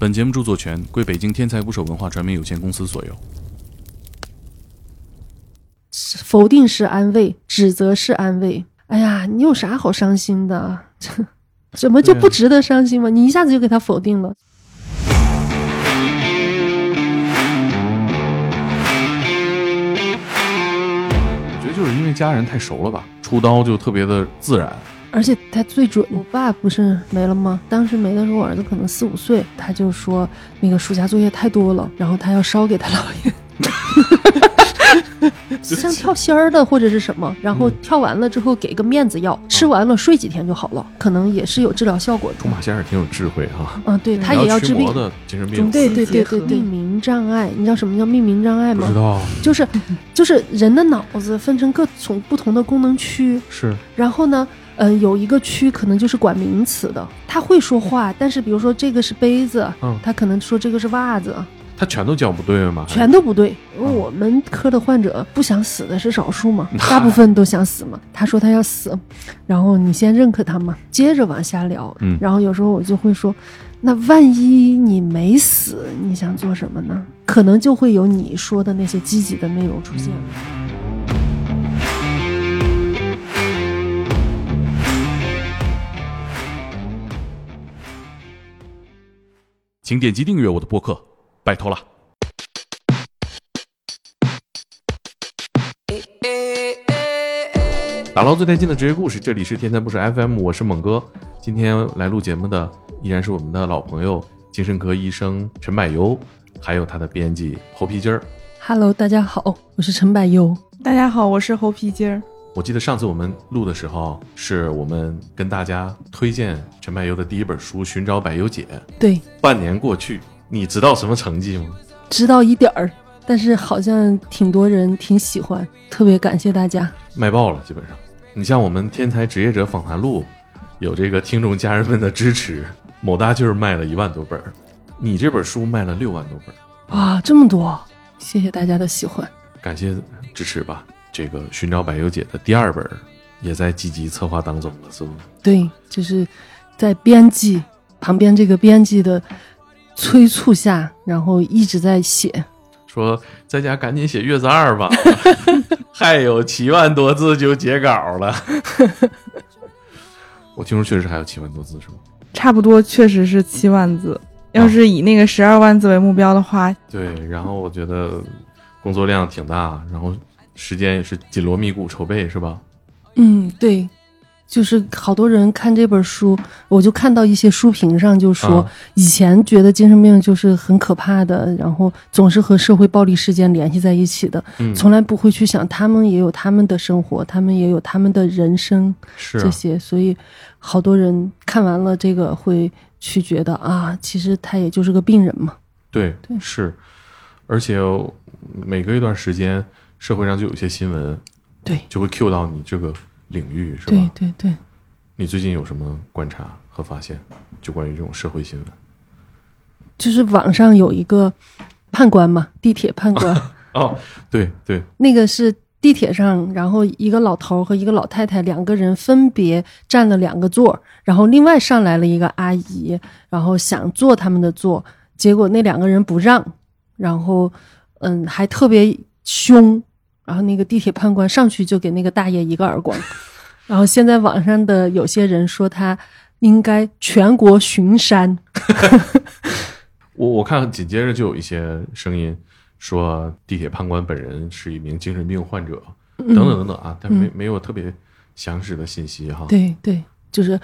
本节目著作权归北京天才捕手文化传媒有限公司所有。否定是安慰，指责是安慰。哎呀，你有啥好伤心的？怎么就不值得伤心吗？你一下子就给他否定了。我觉得就是因为家人太熟了吧，出刀就特别的自然。而且他最准。我爸不是没了吗？当时没的时候，我儿子可能四五岁，他就说那个暑假作业太多了，然后他要烧给他姥爷。像跳仙儿的或者是什么，然后跳完了之后给个面子药，吃完了睡几天就好了，可能也是有治疗效果的。出马仙儿挺有智慧哈。嗯，对他也要治病的精神病。对对对对对，命名障碍，你知道什么叫命名障碍吗？不知道。就是就是人的脑子分成各种不同的功能区。是。然后呢，嗯，有一个区可能就是管名词的，他会说话，但是比如说这个是杯子，嗯，他可能说这个是袜子。他全都讲不对吗？全都不对，因为我们科的患者不想死的是少数嘛，大部分都想死嘛。他说他要死，然后你先认可他嘛，接着往下聊。嗯，然后有时候我就会说，那万一你没死，你想做什么呢？可能就会有你说的那些积极的内容出现。请点击订阅我的播客。拜托了！打捞最带劲的职业故事，这里是天才不是 FM，我是猛哥。今天来录节目的依然是我们的老朋友，精神科医生陈柏优，还有他的编辑猴皮筋儿。Hello，大家好，我是陈柏优。大家好，我是猴皮筋儿。我记得上次我们录的时候，是我们跟大家推荐陈柏优的第一本书《寻找柏优姐》。对，半年过去。你知道什么成绩吗？知道一点儿，但是好像挺多人挺喜欢，特别感谢大家，卖爆了基本上。你像我们《天才职业者访谈录》，有这个听众家人们的支持，某大就是卖了一万多本儿，你这本书卖了六万多本儿，哇，这么多！谢谢大家的喜欢，感谢支持吧。这个《寻找百优姐》的第二本也在积极策划当中了，是吗？对，就是在编辑旁边这个编辑的。催促下，然后一直在写，说在家赶紧写月子二吧，还有七万多字就截稿了。我听说确实还有七万多字，是吗？差不多，确实是七万字。要是以那个十二万字为目标的话，对。然后我觉得工作量挺大，然后时间也是紧锣密鼓筹备，是吧？嗯，对。就是好多人看这本书，我就看到一些书评上就说，以前觉得精神病就是很可怕的，然后总是和社会暴力事件联系在一起的，从来不会去想他们也有他们的生活，他们也有他们的人生，是这些，所以好多人看完了这个会去觉得啊，其实他也就是个病人嘛。对，是，而且每隔一段时间，社会上就有一些新闻，对，就会 Q 到你这个。领域是吧？对对对，你最近有什么观察和发现？就关于这种社会新闻，就是网上有一个判官嘛，地铁判官。哦，对对，那个是地铁上，然后一个老头和一个老太太两个人分别占了两个座，然后另外上来了一个阿姨，然后想坐他们的座，结果那两个人不让，然后嗯，还特别凶。然后那个地铁判官上去就给那个大爷一个耳光，然后现在网上的有些人说他应该全国巡山。我我看紧接着就有一些声音说地铁判官本人是一名精神病患者，等等等等啊，但没没有特别详实的信息哈。对对，就是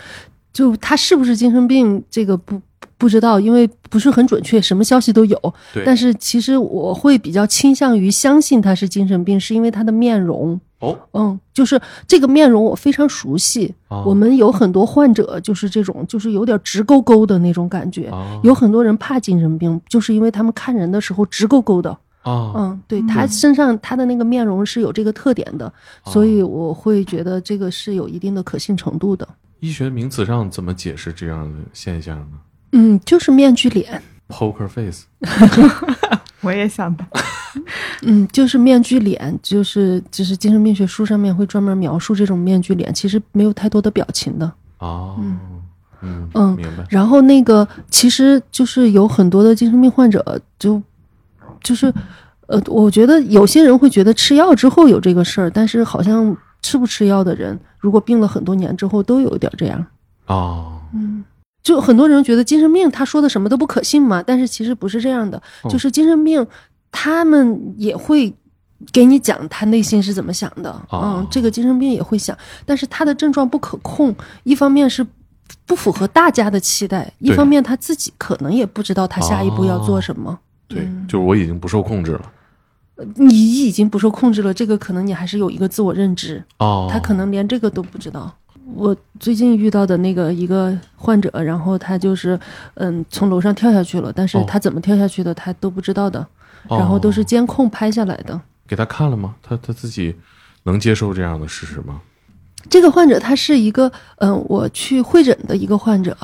就他是不是精神病这个不。不知道，因为不是很准确，什么消息都有。但是其实我会比较倾向于相信他是精神病，是因为他的面容。哦，嗯，就是这个面容我非常熟悉。我们有很多患者就是这种，就是有点直勾勾的那种感觉。有很多人怕精神病，就是因为他们看人的时候直勾勾的。嗯，对他身上他的那个面容是有这个特点的，所以我会觉得这个是有一定的可信程度的。医学名词上怎么解释这样的现象呢？嗯，就是面具脸，poker face。我也想的。嗯，就是面具脸，就是就是精神病学书上面会专门描述这种面具脸，其实没有太多的表情的。哦，嗯嗯明白。然后那个其实就是有很多的精神病患者就就是呃，我觉得有些人会觉得吃药之后有这个事儿，但是好像吃不吃药的人，如果病了很多年之后都有点这样。哦，嗯，就很多人觉得精神病他说的什么都不可信嘛，但是其实不是这样的，哦就是精神病他们也会。给你讲他内心是怎么想的，哦嗯，这个精神病也会想，但是他的症状不可控，一方面是不符合大家的期待，一方面他自己可能也不知道他下一步要做什么。对，嗯就是我已经不受控制了。你已经不受控制了，这个可能你还是有一个自我认知，哦，他可能连这个都不知道。我最近遇到的那个一个患者，然后他就是嗯从楼上跳下去了，但是哦他怎么跳下去的他都不知道的，哦，然后都是监控拍下来的。给他看了吗？他他自己能接受这样的事实吗？这个患者他是一个嗯我去会诊的一个患者，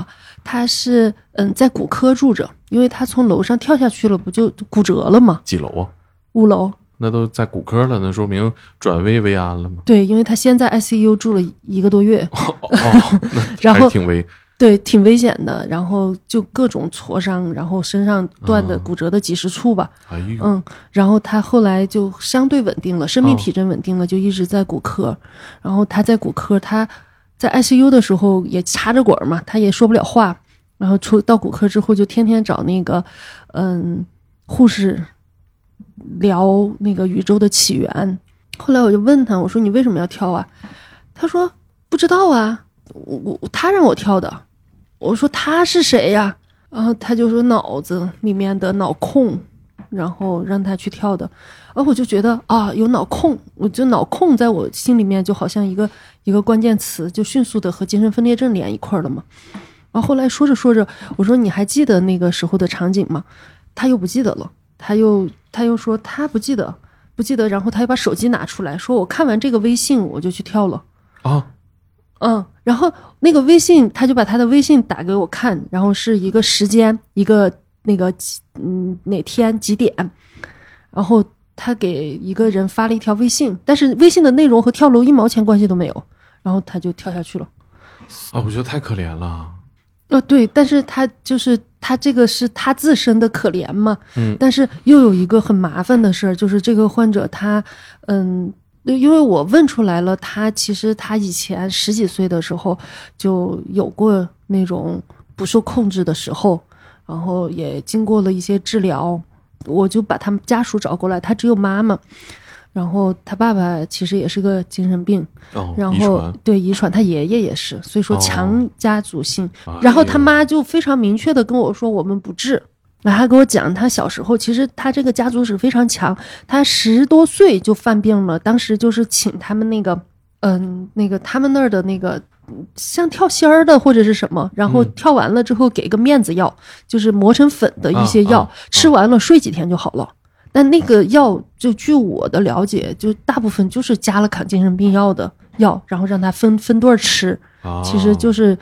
他是嗯在骨科住着，因为他从楼上跳下去了，不就骨折了吗？几楼啊？五楼。那都在骨科了，那说明转危为安了吗？对，因为他先在 ICU 住了一个多月，哦，哦然后挺危。对，挺危险的，然后就各种挫伤，然后身上断的、嗯骨折的几十处吧，哎呦，嗯，然后他后来就相对稳定了，生命哦体征稳定了，就一直在骨科。然后他在骨科，他在 ICU 的时候也插着管嘛，他也说不了话。然后出到骨科之后，就天天找那个嗯护士聊那个宇宙的起源。后来我就问他，我说你为什么要跳啊？他说不知道啊，我我他让我跳的。我说他是谁呀？然后他就说脑子里面的脑控，然后让他去跳的。然后我就觉得啊，有脑控，我就脑控在我心里面就好像一个一个关键词，就迅速的和精神分裂症连一块儿了嘛。然后后来说着说着，我说你还记得那个时候的场景吗？他又不记得了，他又他又说他不记得，不记得。然后他又把手机拿出来说，我看完这个微信我就去跳了。啊，嗯，然后那个微信，他就把他的微信打给我看，然后是一个时间，一个那个几嗯哪天几点，然后他给一个人发了一条微信，但是微信的内容和跳楼一毛钱关系都没有，然后他就跳下去了。啊，我觉得太可怜了。呃，对，但是他就是他这个是他自身的可怜嘛，嗯但是又有一个很麻烦的事儿，就是这个患者他，嗯，因为我问出来了，他其实他以前十几岁的时候就有过那种不受控制的时候，然后也经过了一些治疗，我就把他们家属找过来，他只有妈妈。然后他爸爸其实也是个精神病，哦，然后遗对遗传，他爷爷也是，所以说哦强家族性。哎然后他妈就非常明确的跟我说，我们不治。然后还给我讲，他小时候其实他这个家族史非常强，他十多岁就犯病了，当时就是请他们那个，嗯，那个他们那儿的那个嗯像跳仙儿的或者是什么，然后嗯跳完了之后给个面子药，就是磨成粉的一些药，啊啊吃完了睡几天就好了。但那个药，就据我的了解，就大部分就是加了抗精神病药的药，然后让他分分段儿吃，啊，其实就是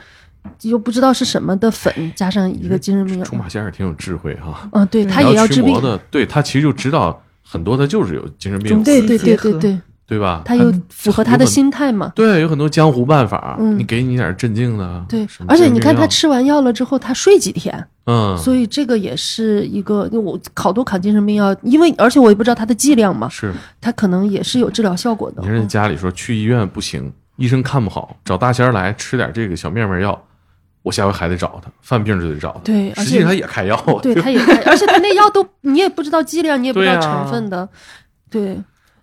又不知道是什么的粉，加上一个精神病药。出马先生挺有智慧哈。嗯，对他也要治病。对他其实就知道很多的就是有精神病中，对对对对对，对吧？他又符合他的心态嘛。对，有很多江湖办法，嗯你给你点镇静的，对而且你看他吃完药了之后，他睡几天，嗯，所以这个也是一个，我好多抗精神病药，因为而且我也不知道它的剂量嘛，是它可能也是有治疗效果的你。说人家里说去医院不行，医生看不好，找大仙儿来吃点这个小面面药，我下回还得找他，犯病就得找他。对实际上他也开药，对，他也开，而且他那药都你也不知道剂量，你也不知道成分的，对。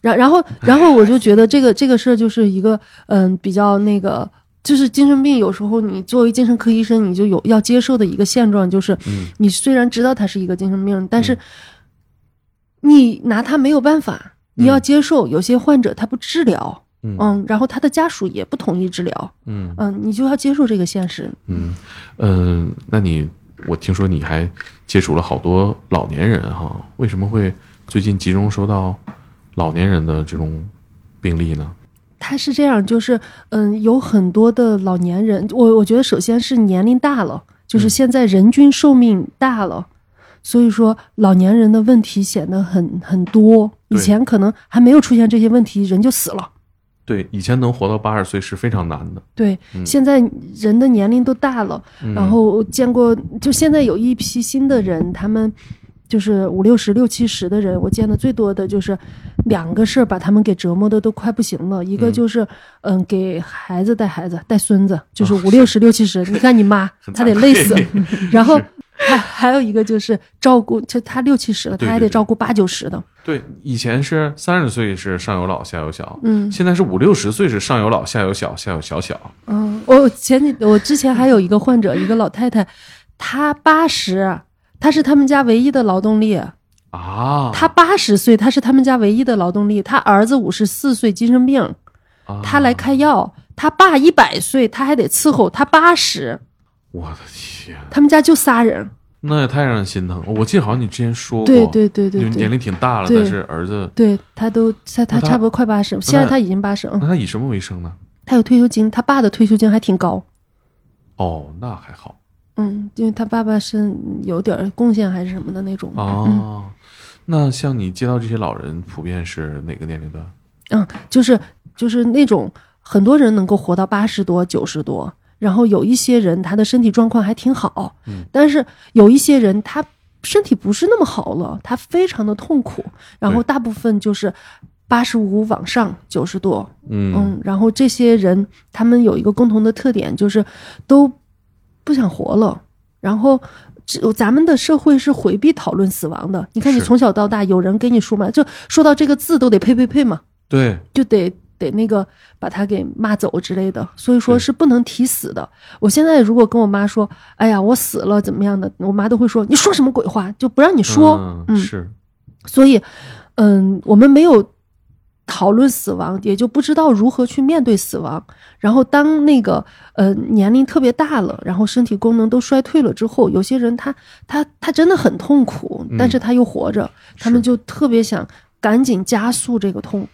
然然后然后我就觉得这个这个事儿就是一个嗯比较那个，就是精神病有时候你作为精神科医生，你就有要接受的一个现状，就是嗯你虽然知道他是一个精神病，但是你拿他没有办法，你要接受有些患者他不治疗，嗯嗯，然后他的家属也不同意治疗，嗯嗯，你就要接受这个现实。嗯嗯，那你我听说你还接触了好多老年人哈，为什么会最近集中收到老年人的这种病例呢？他是这样，就是嗯，有很多的老年人，我我觉得首先是年龄大了，就是嗯现在人均寿命大了，所以说老年人的问题显得很很多。以前可能还没有出现这些问题，人就死了，对，以前能活到八十岁是非常难的。对，嗯现在人的年龄都大了，嗯然后见过，就现在有一批新的人，他们就是五六十、六七十的人，我见的最多的就是两个事儿把他们给折磨的都快不行了。一个嗯就是嗯给孩子带孩子带孙子，就是哦五六十、六七十，你看你妈 她得累死。然后还还有一个就是照顾，就他六七十了，他还得照顾八九十的。对，以前是三十岁是上有老下有小，嗯现在是五六十岁是上有老下有小下有小小。嗯，我前几我之前还有一个患者，一个老太太，她八十，她是他们家唯一的劳动力。啊，他八十岁，他是他们家唯一的劳动力。他儿子五十四岁，精神病，他来开药。他爸一百岁，他还得伺候。他八十，我的天，他们家就仨人。那也太让人心疼了。我记得好像你之前说过，对对对对对年龄挺大了，但是儿子，对，他都他他差不多快八十，现在他已经八十。嗯，那他以什么为生呢？他有退休金，他爸的退休金还挺高。哦，那还好嗯，因为他爸爸是有点贡献还是什么的那种。嗯哦。那像你接到这些老人，普遍是哪个年龄段？嗯，就是就是那种很多人能够活到八十多、九十多，然后有一些人他的身体状况还挺好，嗯但是有一些人他身体不是那么好了，他非常的痛苦，然后大部分就是八十五往上、九十多，嗯嗯，然后这些人他们有一个共同的特点，就是都不想活了，然后。这咱们的社会是回避讨论死亡的。你看，你从小到大，有人跟你说嘛，就说到这个字都得呸呸呸嘛。对，就得得那个把他给骂走之类的，所以说是不能提死的。我现在如果跟我妈说，哎呀，我死了怎么样的，我妈都会说你说什么鬼话，就不让你说。嗯，嗯是，所以，嗯，我们没有讨论死亡，也就不知道如何去面对死亡。然后当那个呃年龄特别大了，然后身体功能都衰退了之后，有些人他他他真的很痛苦，嗯但是他又活着，他们就特别想赶紧加速这个痛，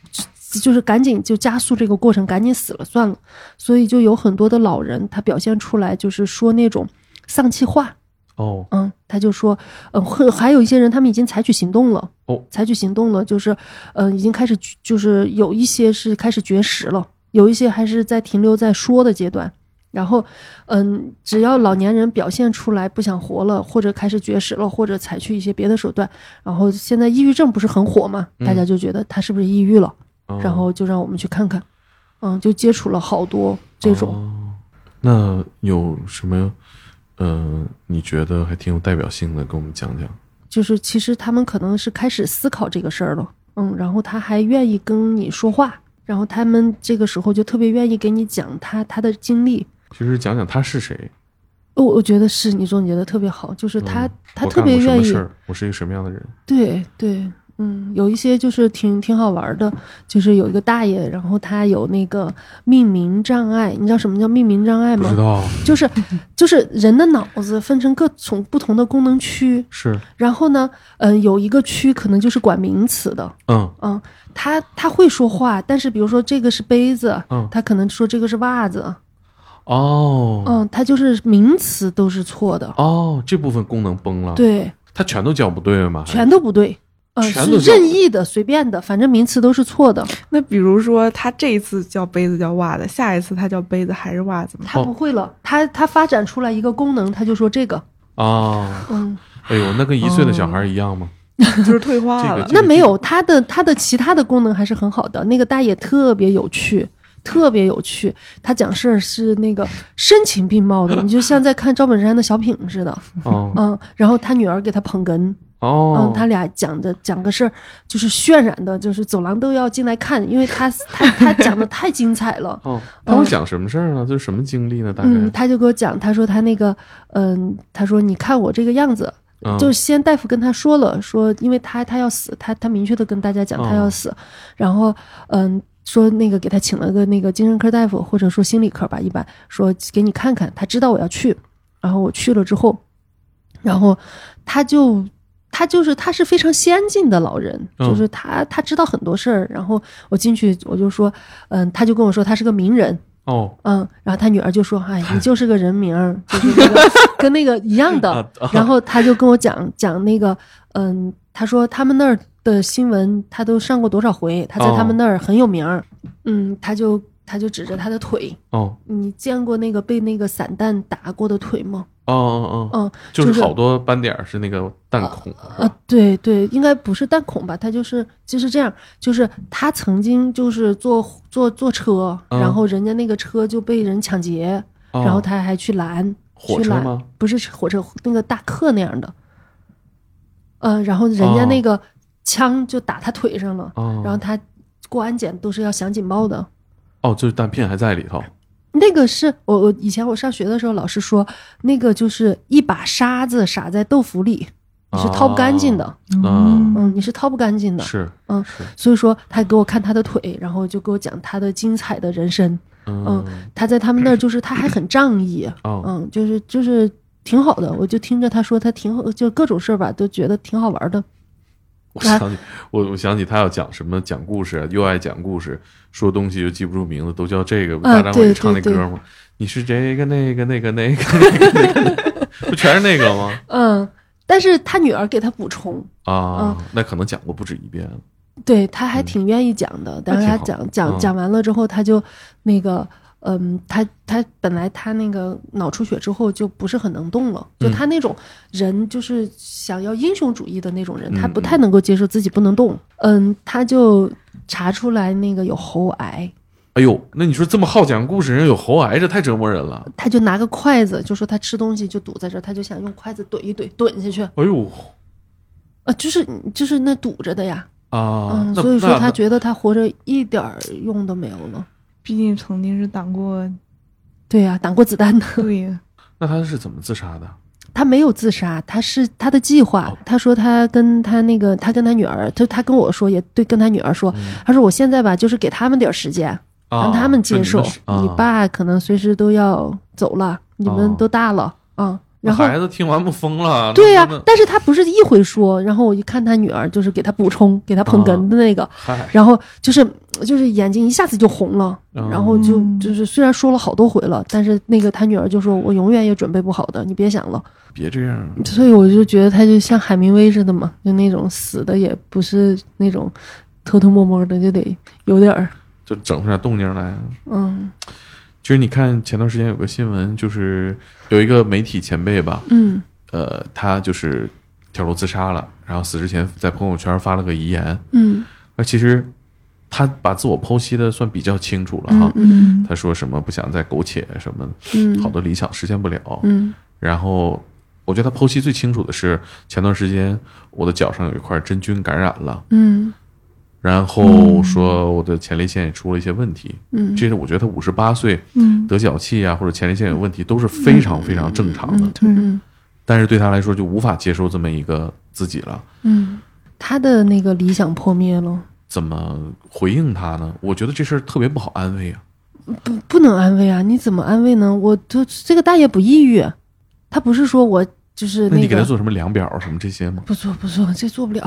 就是赶紧就加速这个过程，赶紧死了算了。所以就有很多的老人，他表现出来就是说那种丧气话。哦。嗯，他就说，呃，会还有一些人，他们已经采取行动了，哦，采取行动了，就是，嗯、已经开始，就是有一些是开始绝食了，有一些还是在停留在说的阶段。然后，嗯，只要老年人表现出来不想活了，或者开始绝食了，或者采取一些别的手段，然后现在抑郁症不是很火嘛，嗯。大家就觉得他是不是抑郁了，哦。然后就让我们去看看，嗯，就接触了好多这种，哦。那有什么？呃，你觉得还挺有代表性的，跟我们讲讲。就是其实他们可能是开始思考这个事儿了，嗯，然后他还愿意跟你说话，然后他们这个时候就特别愿意给你讲他他的经历。其实讲讲他是谁，我我觉得是你总结的特别好，就是他、嗯他特别愿意我是一个什么样的人？对对，嗯，有一些就是挺挺好玩的，就是有一个大爷，然后他有那个命名障碍，你知道什么叫命名障碍吗？不知道，就是就是人的脑子分成各种不同的功能区，是。然后呢，嗯、有一个区可能就是管名词的，嗯。嗯，他他会说话，但是比如说这个是杯子，嗯他可能说这个是袜子，哦。嗯，他就是名词都是错的，哦，这部分功能崩了，，对，他全都讲不对了吗？全都不对，呃，是任意的、随便的，反正名词都是错的。那比如说，他这一次叫杯子叫袜子，下一次他叫杯子还是袜子吗？他不会了，他他发展出来一个功能，他就说这个，哦，嗯，哎呦，那跟一岁的小孩一样吗？就是退化了。这个 那没有，他的他的其他的功能还是很好的。那个大爷特别有趣，特别有趣，他讲事儿是那个声情并茂的，你就像在看赵本山的小品似的，哦嗯，然后他女儿给他捧哏，哦嗯，，他俩讲的讲个事儿，就是渲染的，就是走廊都要进来看，因为他他他讲的太精彩了。哦，他会讲什么事儿呢？这是什么经历呢？大概嗯，他就给我讲，他说他那个，嗯，他说你看我这个样子，嗯就先大夫跟他说了，说因为他他要死，他他明确的跟大家讲他要哦死，然后嗯说那个给他请了个那个精神科大夫或者说心理科吧，一般说给你看看，他知道我要去，然后我去了之后，然后他就。他就是他是非常先进的老人，嗯就是他他知道很多事儿。然后我进去我就说，嗯，他就跟我说他是个名人，哦嗯，然后他女儿就说：“哎，你就是个人名儿，就是那个 跟那个一样的。啊”啊然后他就跟我讲讲那个，嗯，他说他们那儿的新闻他都上过多少回，他在他们那儿很有名儿。嗯，他就他就指着他的腿，哦你见过那个被那个散弹打过的腿吗？哦哦哦，嗯，就是好多斑点是那个弹孔，是啊吧，对对，应该不是弹孔吧？他就是就是这样，就是他曾经就是坐坐坐车，嗯然后人家那个车就被人抢劫，哦然后他还去拦，去拦火车吗？不是火车，那个大客那样的。嗯、然后人家哦那个枪就打他腿上了，哦，然后他过安检都是要响警报的。哦，就是弹片还在里头，那个是我我以前我上学的时候，老师说那个就是一把沙子撒在豆腐里，你是掏不干净的，嗯嗯，你是掏不干净的。是，嗯是，所以说他给我看他的腿，然后就给我讲他的精彩的人生。嗯，他在他们那儿就是他还很仗义，哦，嗯，就是就是挺好的。我就听着他说他挺好，就各种事儿吧，都觉得挺好玩的。我想起我我想起他要讲什么讲故事，又爱讲故事，说东西又记不住名字，都叫这个。啊大张伟唱那歌吗？你是这个那个那个那个那个那个，不全是那个吗？嗯，但是他女儿给他补充，啊，那可能讲过不止一遍。对他还挺愿意讲的。但是他讲嗯讲讲完了之后，他就那个。嗯，他他本来他那个脑出血之后就不是很能动了，就嗯他那种人就是想要英雄主义的那种人，嗯他不太能够接受自己不能动。嗯，他就查出来那个有喉癌，哎呦，那你说这么好讲故事人有喉癌，这太折磨人了。他就拿个筷子，就说他吃东西就堵在这儿，他就想用筷子怼一怼，怼下去，哎呦啊，就是就是那堵着的呀，啊，嗯，所以说他觉得他活着一点儿用都没有了。毕竟曾经是挡过，对呀、挡过子弹的。对呀，那他是怎么自杀的？他没有自杀，他是他的计划哦。他说他跟他那个，他跟他女儿，他他跟我说，也对，跟他女儿说，嗯他说我现在吧，就是给他们点时间，啊让他们接受。你啊你爸可能随时都要走了，你们哦都大了啊。然后孩子听完不疯了？对呀、但是他不是一回说，然后我就看他女儿，就是给他补充，给他捧哏的那个，嗨，然后就是就是眼睛一下子就红了，嗯然后就嗯就是虽然说了好多回了，但是那个他女儿就说我永远也准备不好的，你别想了。别这样，所以我就觉得他就像海明威似的嘛，就那种死的也不是那种偷偷摸摸的，就得有点儿就整出点动静来。嗯其实你看前段时间有个新闻，就是有一个媒体前辈吧，嗯。呃，他就是跳楼自杀了，然后死之前在朋友圈发了个遗言，嗯。那其实他把自我剖析的算比较清楚了嗯哈。嗯。他说什么不想再苟且，什么嗯，好多理想实现不了。嗯。然后我觉得他剖析最清楚的是前段时间我的脚上有一块真菌感染了，嗯然后说我的前列腺也出了一些问题。嗯，这是我觉得他五十八岁嗯，得脚气啊，或者前列腺有问题都是非常非常正常的。嗯但是对他来说就无法接受这么一个自己了，嗯，他的那个理想破灭了，怎么回应他呢？我觉得这事儿特别不好安慰啊。不不能安慰啊！你怎么安慰呢？我都这个大爷不抑郁，他不是说我就是那你给他做什么量表什么这些吗？不做不做，这做不了，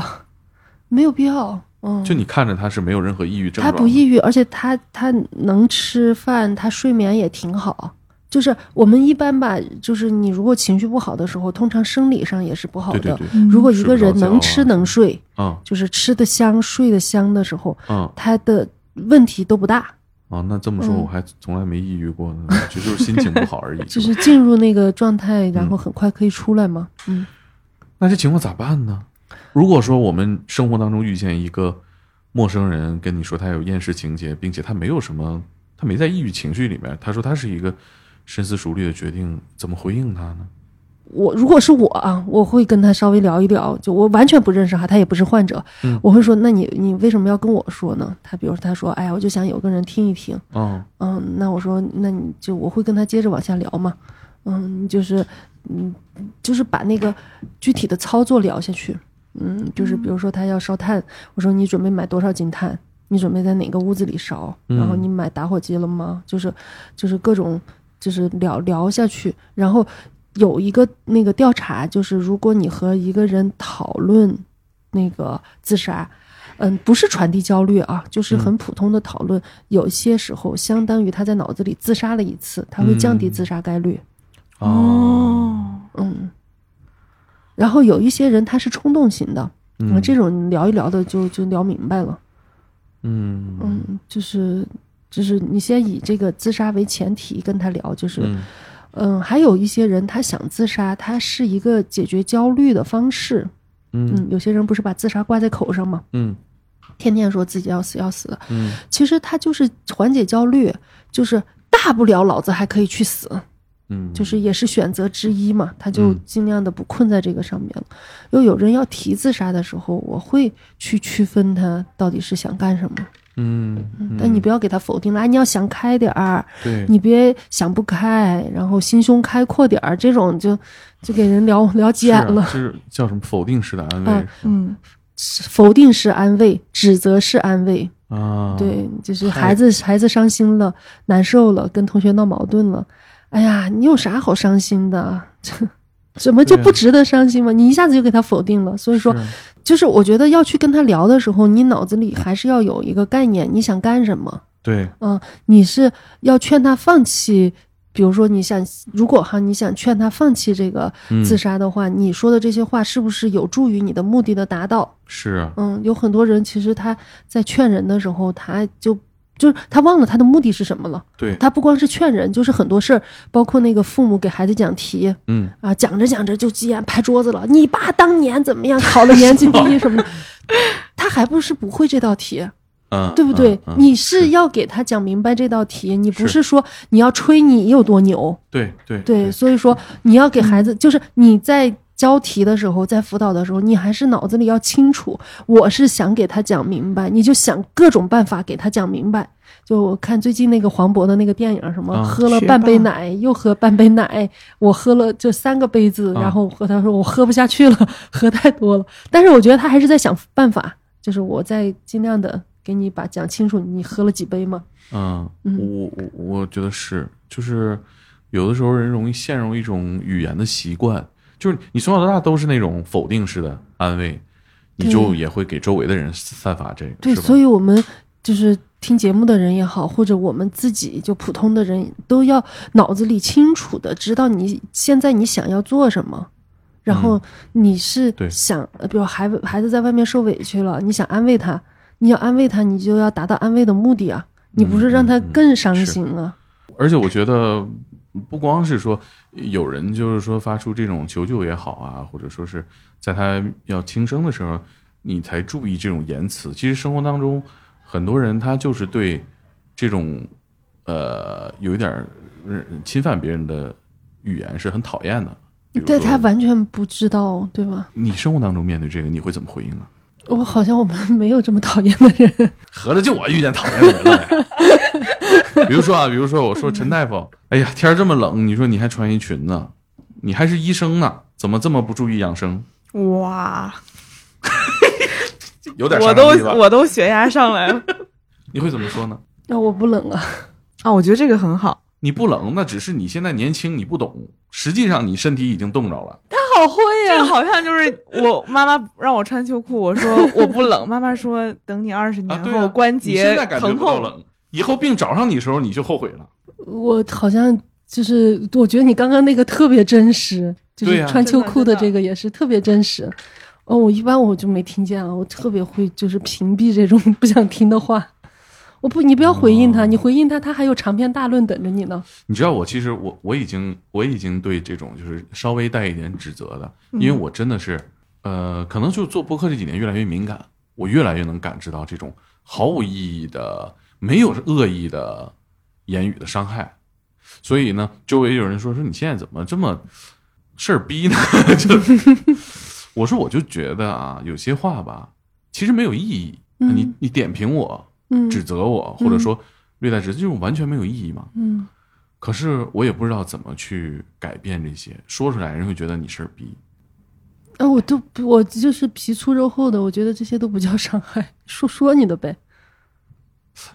没有必要。嗯，就你看着他是没有任何抑郁症他不抑郁，而且他他能吃饭，他睡眠也挺好。就是我们一般吧，就是你如果情绪不好的时候，通常生理上也是不好的。对对对，嗯。如果一个人能吃能睡，嗯。就是吃得香、睡得香的时候，嗯。他的问题都不大，啊，那这么说嗯我还从来没抑郁过呢，就就是心情不好而已。就是进入那个状态，然后很快可以出来嘛。嗯。那这情况咋办呢？如果说我们生活当中遇见一个陌生人跟你说他有厌世情节，并且他没有什么，他没在抑郁情绪里面，他说他是一个深思熟虑的决定，怎么回应他呢？我如果是我啊，我会跟他稍微聊一聊，就我完全不认识哈，他也不是患者，嗯。我会说，那你你为什么要跟我说呢？他比如说他说，哎呀，我就想有个人听一听，哦，嗯，那我说，那你就我会跟他接着往下聊嘛，嗯，就是嗯，就是把那个具体的操作聊下去，嗯，就是比如说他要烧炭，我说你准备买多少斤炭？你准备在哪个屋子里烧？嗯然后你买打火机了吗？就是就是各种就是聊聊下去，然后有一个那个调查，就是如果你和一个人讨论那个自杀。嗯，不是传递焦虑啊，就是很普通的讨论。有些时候，相当于他在脑子里自杀了一次，他会降低嗯自杀概率。哦，嗯，然后有一些人他是冲动型的，嗯。这种聊一聊的就就聊明白了。嗯。嗯，就是就是你先以这个自杀为前提跟他聊，就是嗯。嗯，还有一些人他想自杀，他是一个解决焦虑的方式。嗯。嗯，有些人不是把自杀挂在口上吗？嗯。天天说自己要死要死的，嗯。其实他就是缓解焦虑，就是大不了老子还可以去死，嗯，就是也是选择之一嘛。他就嗯尽量的不困在这个上面了。又有人要提自杀的时候，我会去区分他到底是想干什么。嗯，嗯但你不要给他否定了，哎，你要想开点儿，对你别想不开，然后心胸开阔点儿，这种就就给人聊聊急眼了。是啊是叫什么否定式的安慰啊嗯，否定式安慰，指责式安慰。啊，对，就是孩子孩子伤心了，难受了，跟同学闹矛盾了，哎呀，你有啥好伤心的？怎么就不值得伤心吗？你一下子就给他否定了，所以说，是就是我觉得要去跟他聊的时候，你脑子里还是要有一个概念，你想干什么？对，嗯，你是要劝他放弃，比如说你想，如果哈你想劝他放弃这个嗯自杀的话，你说的这些话是不是有助于你的目的的达到？是啊，嗯，有很多人其实他在劝人的时候，他就就是他忘了他的目的是什么了。对，他不光是劝人，就是很多事儿，包括那个父母给孩子讲题嗯啊，讲着讲着就急眼拍桌子了。你爸当年怎么样考了年级第一什么的，他还不是不会这道题。嗯，对不对？嗯嗯你是要给他讲明白这道题，你不是是说你要吹你有多牛，对对对，所以说你要给孩子，嗯就是你在教题的时候，在辅导的时候，你还是脑子里要清楚，我是想给他讲明白，你就想各种办法给他讲明白。就我看最近那个黄渤的那个电影，什么、啊喝了半杯奶，又喝半杯奶，我喝了这三个杯子，啊然后和他说我喝不下去了，喝太多了。但是我觉得他还是在想办法，就是我在尽量的给你把讲清楚，你喝了几杯嘛。嗯，嗯我我我觉得是，就是有的时候人容易陷入一种语言的习惯，就是你从小到大都是那种否定式的安慰，你就也会给周围的人散发这个，对，所以我们就是听节目的人也好，或者我们自己就普通的人都要脑子里清楚的知道你现在你想要做什么，然后你是想，呃比如孩子孩子在外面受委屈了，你想安慰他，你要安慰他，你就要达到安慰的目的啊，你不是让他更伤心啊。而且我觉得不光是说有人就是说发出这种求救也好啊，或者说是在他要轻生的时候，你才注意这种言辞。其实生活当中很多人他就是对这种呃有一点侵犯别人的语言是很讨厌的。比如说对他完全不知道，对吧？你生活当中面对这个，你会怎么回应啊？我好像我们没有这么讨厌的人。合着就我遇见讨厌的人了呗。比如说啊，比如说我说陈大夫，哎呀，天这么冷，你说你还穿一裙子，你还是医生呢，怎么这么不注意养生？哇，有点我都？我都血压上来了 你会怎么说呢？那我不冷啊，啊！我觉得这个很好，你不冷，那只是你现在年轻，你不懂，实际上你身体已经冻着了。他好会这好像就是我妈妈让我穿秋裤，我说我不冷，妈妈说等你二十啊，年后关节现在感觉疼痛，以后病找上你的时候你就后悔了。我好像就是，我觉得你刚刚那个特别真实，就是穿秋裤的这个也是特别真实。哦，我一般我就没听见啊，我特别会就是屏蔽这种不想听的话。我不，你不要回应他，哦你回应他，他还有长篇大论等着你呢。你知道我其实我我已经我已经对这种就是稍微带一点指责的，因为我真的是呃，可能就做播客这几年越来越敏感，我越来越能感知到这种毫无意义的、没有恶意的言语的伤害。所以呢，周围有人说说你现在怎么这么事儿逼呢？就我说我就觉得啊，有些话吧，其实没有意义。嗯你你点评我、嗯指责我，或者说略带指责，这种完全没有意义嘛。嗯，可是我也不知道怎么去改变这些，说出来人会觉得你事儿逼。啊，我都不我就是皮粗肉厚的，我觉得这些都不叫伤害，说说你的呗。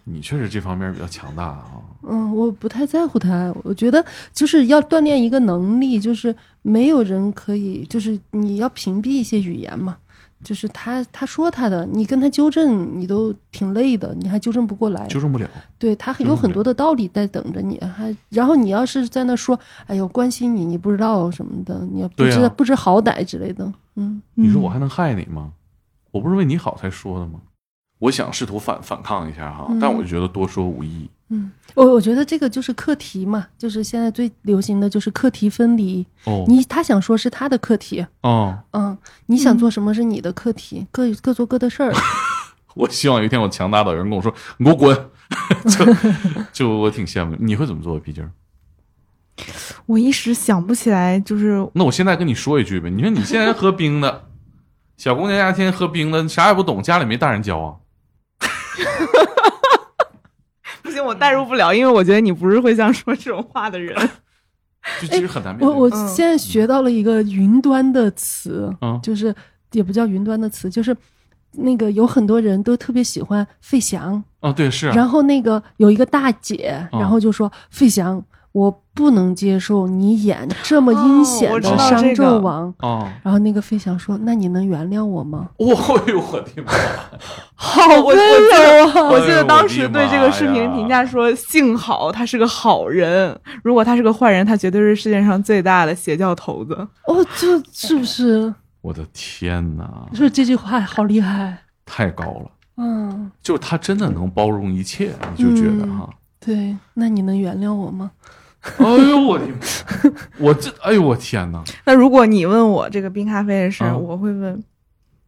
你确实这方面比较强大啊。嗯，我不太在乎他。我觉得就是要锻炼一个能力，就是没有人可以，就是你要屏蔽一些语言嘛。就是他他说他的，你跟他纠正，你都挺累的，你还纠正不过来。纠正不了。对他正不了有很多的道理在等着你，还然后你要是在那说，哎呦关心你，你不知道什么的，你要不知、啊不知好歹之类的，嗯，你说我还能害你吗？我不是为你好才说的吗？我想试图反反抗一下哈，嗯但我就觉得多说无益。嗯，我我觉得这个就是课题嘛，就是现在最流行的就是课题分离。哦，你他想说是他的课题，哦，嗯，你想做什么是你的课题，各各做各的事儿。我希望有一天我强大到有人跟我说你给我滚，就就我挺羡慕。你会怎么做，皮筋儿？我一时想不起来，就是那我现在跟你说一句呗，你说你现在喝冰的，小姑娘家天天喝冰的，啥也不懂，家里没大人教啊。不行，我代入不了，因为我觉得你不是会像说这种话的人。就其实很难我。我现在学到了一个云端的词，嗯。就是也不叫云端的词，就是那个有很多人都特别喜欢费翔，哦，对，是啊，然后那个有一个大姐，嗯。然后就说费翔，我不能接受你演这么阴险的商纣王。哦，然后那个费翔说：“那你能原谅我吗哦 呦我的妈！好我我记得柔啊！我记得当哎时对这个视频呀评价说，幸好他是个好人，如果他是个坏人，他绝对是世界上最大的邪教头子。哦，这是不是？我的天哪，说这句话好厉害。太高了！嗯，就他真的能包容一切，你就觉得嗯哈，对。那你能原谅我吗？哎呦我的妈，我这哎呦我天哪！那如果你问我这个冰咖啡的事，啊我会问，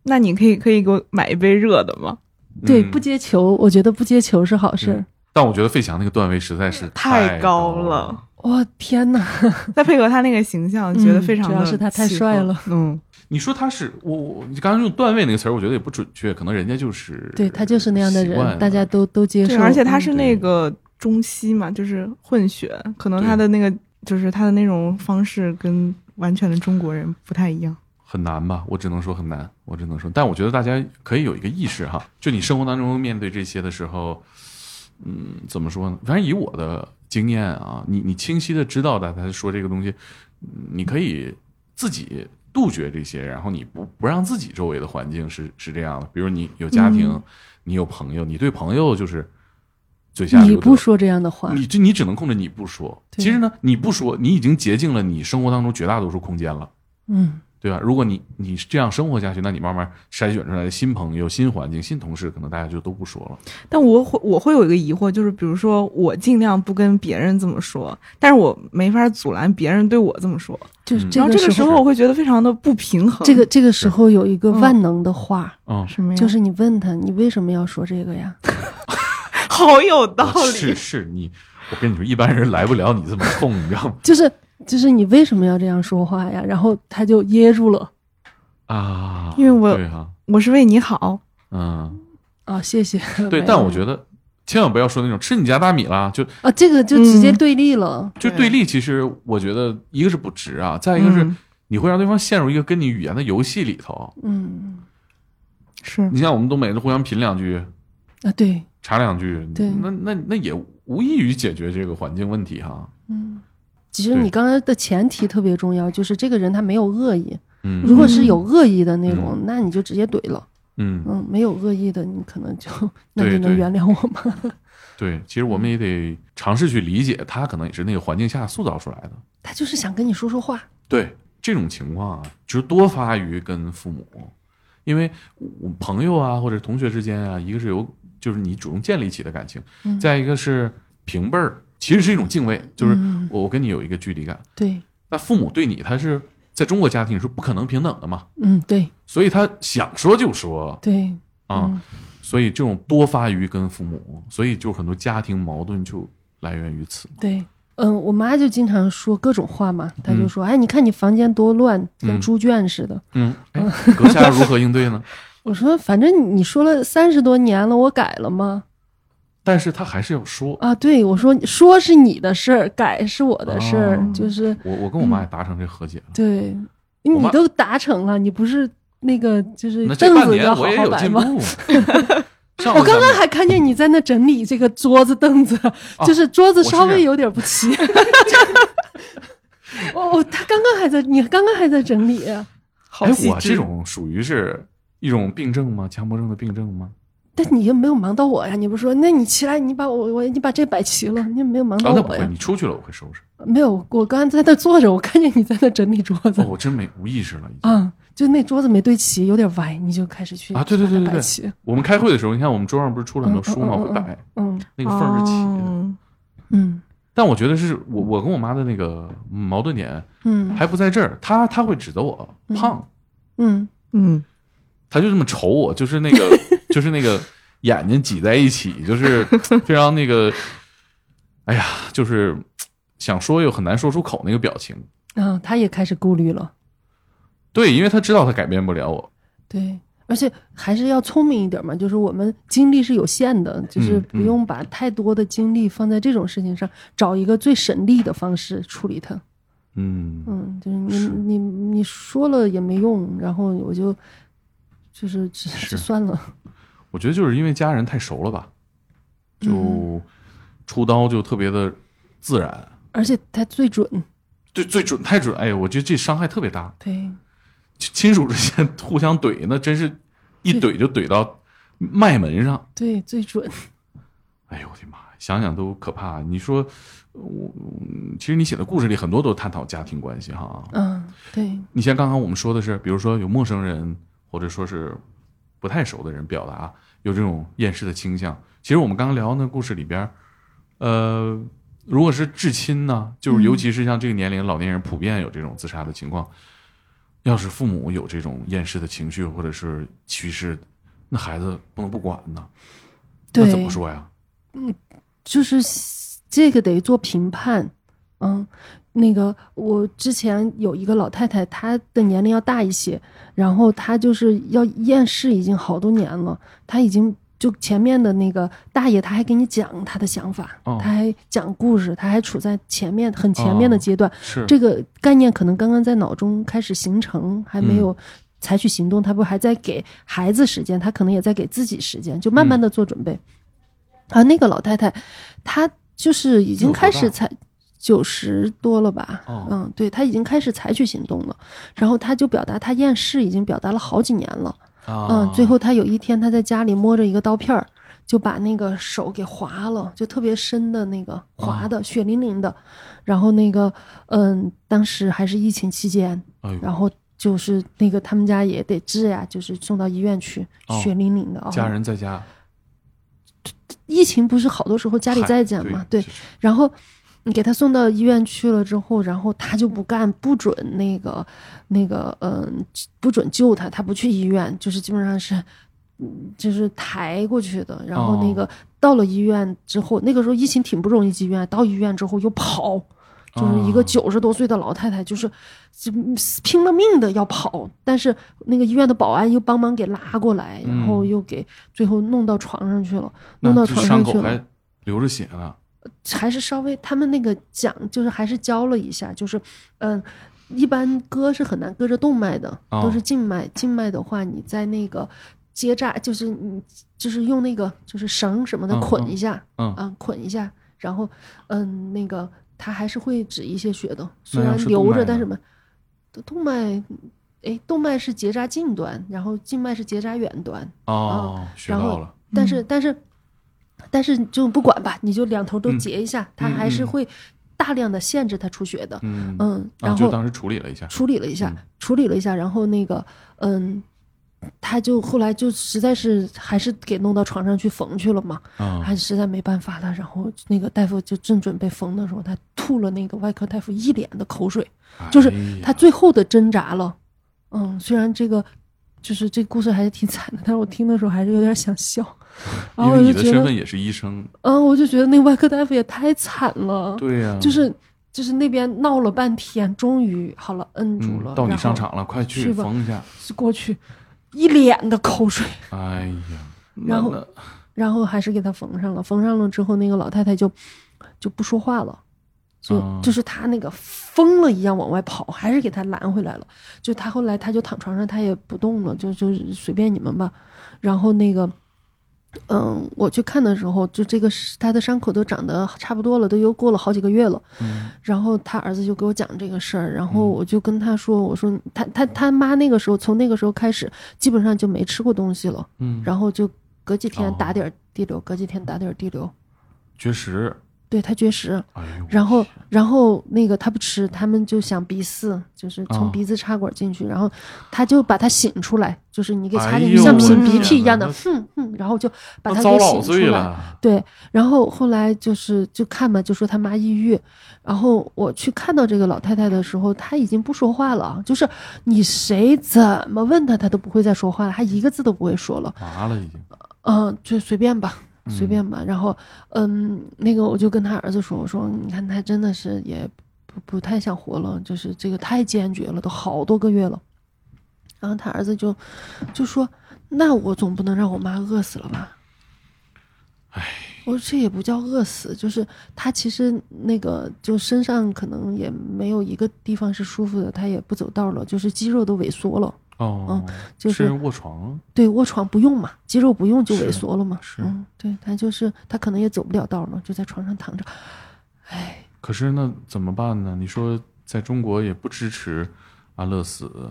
那你可以可以给我买一杯热的吗？对，嗯不接球，我觉得不接球是好事儿。但我觉得费翔那个段位实在是 太高高了。我、天哪！再配合他那个形象，觉得非常的、主要是他太帅了。嗯，你说他是我我，你刚刚用段位那个词儿，我觉得也不准确，可能人家就是对他就是那样的人，大家都都接，受。而且他是嗯那个中西嘛，就是混血，可能他的那个就是他的那种方式跟完全的中国人不太一样。很难吧？我只能说很难，我只能说，但我觉得大家可以有一个意识哈，就你生活当中面对这些的时候，嗯，怎么说呢？反正以我的经验啊，你你清晰的知道的，他说这个东西，嗯你可以自己杜绝这些，然后你不不让自己周围的环境是是这样的，比如你有家庭，嗯你有朋友，你对朋友就是嘴下你不说这样的话，你这你只能控制你不说。其实呢，你不说，你已经竭尽了你生活当中绝大多数空间了，嗯，对吧？如果你你这样生活下去，那你慢慢筛选出来的新朋友、新环境、新同事，可能大家就都不说了。但我会我会有一个疑惑，就是比如说我尽量不跟别人这么说，但是我没法阻拦别人对我这么说，就是然后，这个时候我会觉得非常的不平衡。这个这个时候有一个嗯万能的话，嗯，什么呀？就是你问他，你为什么要说这个呀？好有道是理。是是你，我跟你说，一般人来不了你这么痛，你知道吗？就是就是你为什么要这样说话呀？然后他就噎住了啊，因为我对哈，我是为你好，嗯，啊，谢谢。对，但我觉得千万不要说那种吃你家大米啦，就啊，这个就直接嗯对立了。对就对立。其实我觉得一个是不值啊，再一个是嗯你会让对方陷入一个跟你语言的游戏里头。嗯是你像我们东北人互相贫两句，啊，对，查两句，对那那那也无异于解决这个环境问题哈。嗯。其实你刚才的前提特别重要，就是这个人他没有恶意。嗯如果是有恶意的那种，那你就直接怼了。嗯，嗯，没有恶意的，你可能就那对对你能原谅我吗？对，其实我们也得尝试去理解，他可能也是那个环境下塑造出来的。他就是想跟你说说话。对这种情况啊，就是多发于跟父母，因为我朋友啊或者同学之间啊，一个是有就是你主动建立起的感情，嗯再一个是平辈儿，其实是一种敬畏，就是嗯我我跟你有一个距离感。对，那父母对你，他是在中国家庭是不可能平等的嘛，嗯，对所以他想说就说对啊，嗯所以这种多发于跟父母，所以就很多家庭矛盾就来源于此。对。嗯，我妈就经常说各种话嘛，她就嗯说：“哎，你看你房间多乱，跟嗯猪圈似的。嗯，哎，阁下如何应对呢？我说：“反正你说了三十多年了，我改了吗？但是他还是要说。啊，对我说说是你的事儿，改是我的事儿，哦就是我我跟我妈也达成这和解了。对，你都达成了，你不是那个就是凳子要好年 我也有好摆吗？进步。我刚刚还看见你在那整理这个桌子凳子，就是桌子稍微有点不齐。哦，他刚刚还在，你刚刚还在整理，哎，好细致。我这种属于是一种病症吗？强迫症的病症吗？但你又没有忙到我呀？你不是说，那你起来，你把我我你把这摆齐了，你也没有忙啊，那不会，到我呀？你出去了我会收拾。没有，我刚刚在那坐着，我看见你在那整理桌子哦，我真没无意识了，已经。啊，就那桌子没对齐，有点歪，你就开始去啊对对对对对。我们开会的时候，你看我们桌上不是出了很多书吗？嗯嗯嗯会摆嗯那个缝是齐的。哦嗯但我觉得是我我跟我妈的那个矛盾点嗯还不在这儿，她她会指责我胖，嗯嗯，她就这么瞅我，就是那个 就是那个眼睛挤在一起，就是非常那个，哎呀，就是想说又很难说出口那个表情。嗯，他也开始顾虑了。对，因为他知道他改变不了我。对，而且还是要聪明一点嘛，就是我们精力是有限的，就是嗯不用把太多的精力放在这种事情上，找一个最省力的方式处理它。嗯嗯，就是你是你你说了也没用，然后我就就是只是就算了。我觉得就是因为家人太熟了吧，就嗯出刀就特别的自然，而且他最准，对，最准太准。哎呀，我觉得这伤害特别大。对亲属之间 互相怼，那真是一怼就怼到脉门上。对最准。哎呦我的妈呀，想想都可怕。你说，我嗯其实你写的故事里很多都探讨家庭关系哈。嗯，对，你像刚刚我们说的是，比如说有陌生人或者说是不太熟的人表达有这种厌世的倾向。其实我们刚刚聊那故事里边，呃，如果是至亲呢，就是尤其是像这个年龄老年人普遍有这种自杀的情况，要是父母有这种厌世的情绪或者是趋势，那孩子不能不管呢。那对怎么说呀？嗯就是这个得做评判。嗯，那个我之前有一个老太太，她的年龄要大一些，然后她就是要厌世已经好多年了，她已经。就前面的那个大爷，他还给你讲他的想法，哦他还讲故事，他还处在前面很前面的哦阶段，是这个概念可能刚刚在脑中开始形成，还没有采取行动，他不还在给孩子时间，他可能也在给自己时间，就慢慢的做准备。啊，那个老太太，她就是已经开始采九十多了吧？哦嗯，对，他已经开始采取行动了，然后他就表达他厌世已经表达了好几年了。啊，嗯，最后他有一天他在家里摸着一个刀片儿，就把那个手给划了，就特别深的那个划的、血淋淋的。然后那个，嗯，当时还是疫情期间，哎然后就是那个他们家也得治呀，就是送到医院去，哦血淋淋的啊。家人在家疫情不是好多时候家里在家嘛，对然后你给他送到医院去了之后，然后他就不干，不准那个那个嗯、不准救他，他不去医院，就是基本上是。嗯就是抬过去的，然后那个到了医院之后，那个时候疫情挺不容易进医院，到医院之后又跑，就是一个哦九十多岁的老太太，就是就拼了命的要跑，但是那个医院的保安又帮忙给拉过来，然后嗯又给最后弄到床上去了，那弄到床上去了。口还流着血呢。还是稍微他们那个讲就是还是教了一下，就是嗯、一般割是很难割着动脉的，哦都是静脉。静脉的话，你在那个结扎，就是你就是用那个就是绳什么的嗯捆一下，嗯啊捆一下，然后嗯那个它还是会止一些血的，虽然流着，但是什么动脉。哎，动脉是结扎近端，然后静脉是结扎远端。哦，学然后到了。但是、但是但是就不管吧，你就两头都嗯结一下，他还是会大量的限制他出血的。嗯然后就当时处理了一下。处理了一下，嗯处理了一下，然后那个嗯。他就后来就实在是还是给弄到床上去缝去了嘛，啊还实在没办法了。然后那个大夫就正准备缝的时候，他吐了那个外科大夫一脸的口水，就是他最后的挣扎了。嗯，虽然这个就是这故事还是挺惨的，但是我听的时候还是有点想笑。然因为你的后我就觉得，身份也是医生，嗯，我就觉得那外科大夫也太惨了。对呀，就是就是那边闹了半天，终于好了，摁住了，嗯，到你上场了，快去缝一下。是过去，一脸的口水，哎呀，然后那然后还是给他缝上了。缝上了之后，那个老太太就就不说话了，就、啊就是他那个疯了一样往外跑，还是给他拦回来了。就他后来他就躺床上，他也不动了，就就随便你们吧。然后那个。嗯，我去看的时候，就这个他的伤口都长得差不多了，都又过了好几个月了。嗯然后他儿子就给我讲这个事儿，然后我就跟他说：“我说他他他妈那个时候从那个时候开始，基本上就没吃过东西了，嗯，然后就隔几天哦打点儿滴流，隔几天打点儿滴流。绝食，对他绝食，哎，然后然后那个他不吃，他们就想鼻饲，就是从哦鼻子插管进去，然后他就把他醒出来，就是你给插进去，哎像擤鼻涕一样的，天哼哼，然后就把那遭他给醒出来。对，然后后来就是就看嘛，就说他妈抑郁，然后我去看到这个老太太的时候，她已经不说话了，就是你谁怎么问她，她都不会再说话了，她一个字都不会说了。麻了已经。嗯，就随便吧，随嗯便吧。然后，嗯，那个我就跟他儿子说，我说你看他真的是也不不太想活了，就是这个太坚决了，都好多个月了。然后他儿子就就说，那我总不能让我妈饿死了吧？唉，我说这也不叫饿死，就是他其实那个就身上可能也没有一个地方是舒服的，他也不走道了，就是肌肉都萎缩了。哦，就是卧床。对，卧床不用嘛，肌肉不用就萎缩了嘛。是嗯，对他就是他可能也走不了道嘛，就在床上躺着。哎，可是那怎么办呢？你说在中国也不支持安乐死，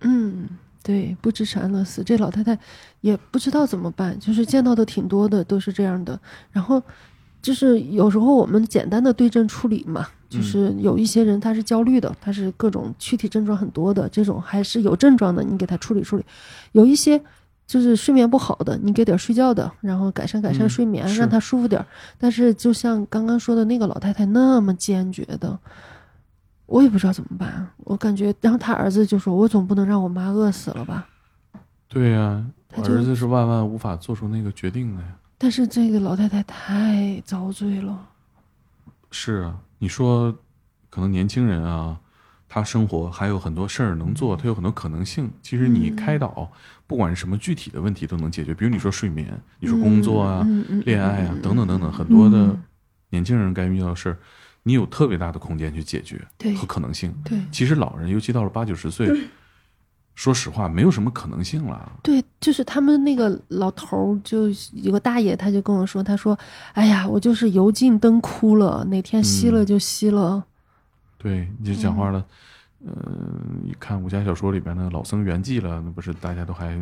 嗯，对，不支持安乐死，这老太太也不知道怎么办，就是见到的挺多的，都是这样的。然后就是有时候我们简单的对症处理嘛，就是有一些人他是焦虑的，他是各种躯体症状很多的，这种还是有症状的，你给他处理处理。有一些就是睡眠不好的，你给点睡觉的，然后改善改善嗯睡眠，是让他舒服点。但是就像刚刚说的那个老太太那么坚决的。我也不知道怎么办，我感觉，然后他儿子就说：“我总不能让我妈饿死了吧对呀、他儿子是万万无法做出那个决定的呀。？”但是这个老太太太遭罪了，是啊，你说可能年轻人啊，他生活还有很多事儿能做，他有很多可能性。其实你嗯开导，不管是什么具体的问题都能解决，比如你说睡眠，你说工作啊、恋爱啊嗯。等等等等，很多的嗯。年轻人该遇到的事儿，你有特别大的空间去解决对。和可能性。对。其实老人，尤其到了八九十岁，说实话，没有什么可能性了。对，就是他们那个老头儿，就有个大爷，他就跟我说，他说：“哎呀，我就是油尽灯枯了，哪天熄了嗯就熄了。对，你就讲话了，嗯、你看武侠小说里边的老僧圆寂了，那不是大家都还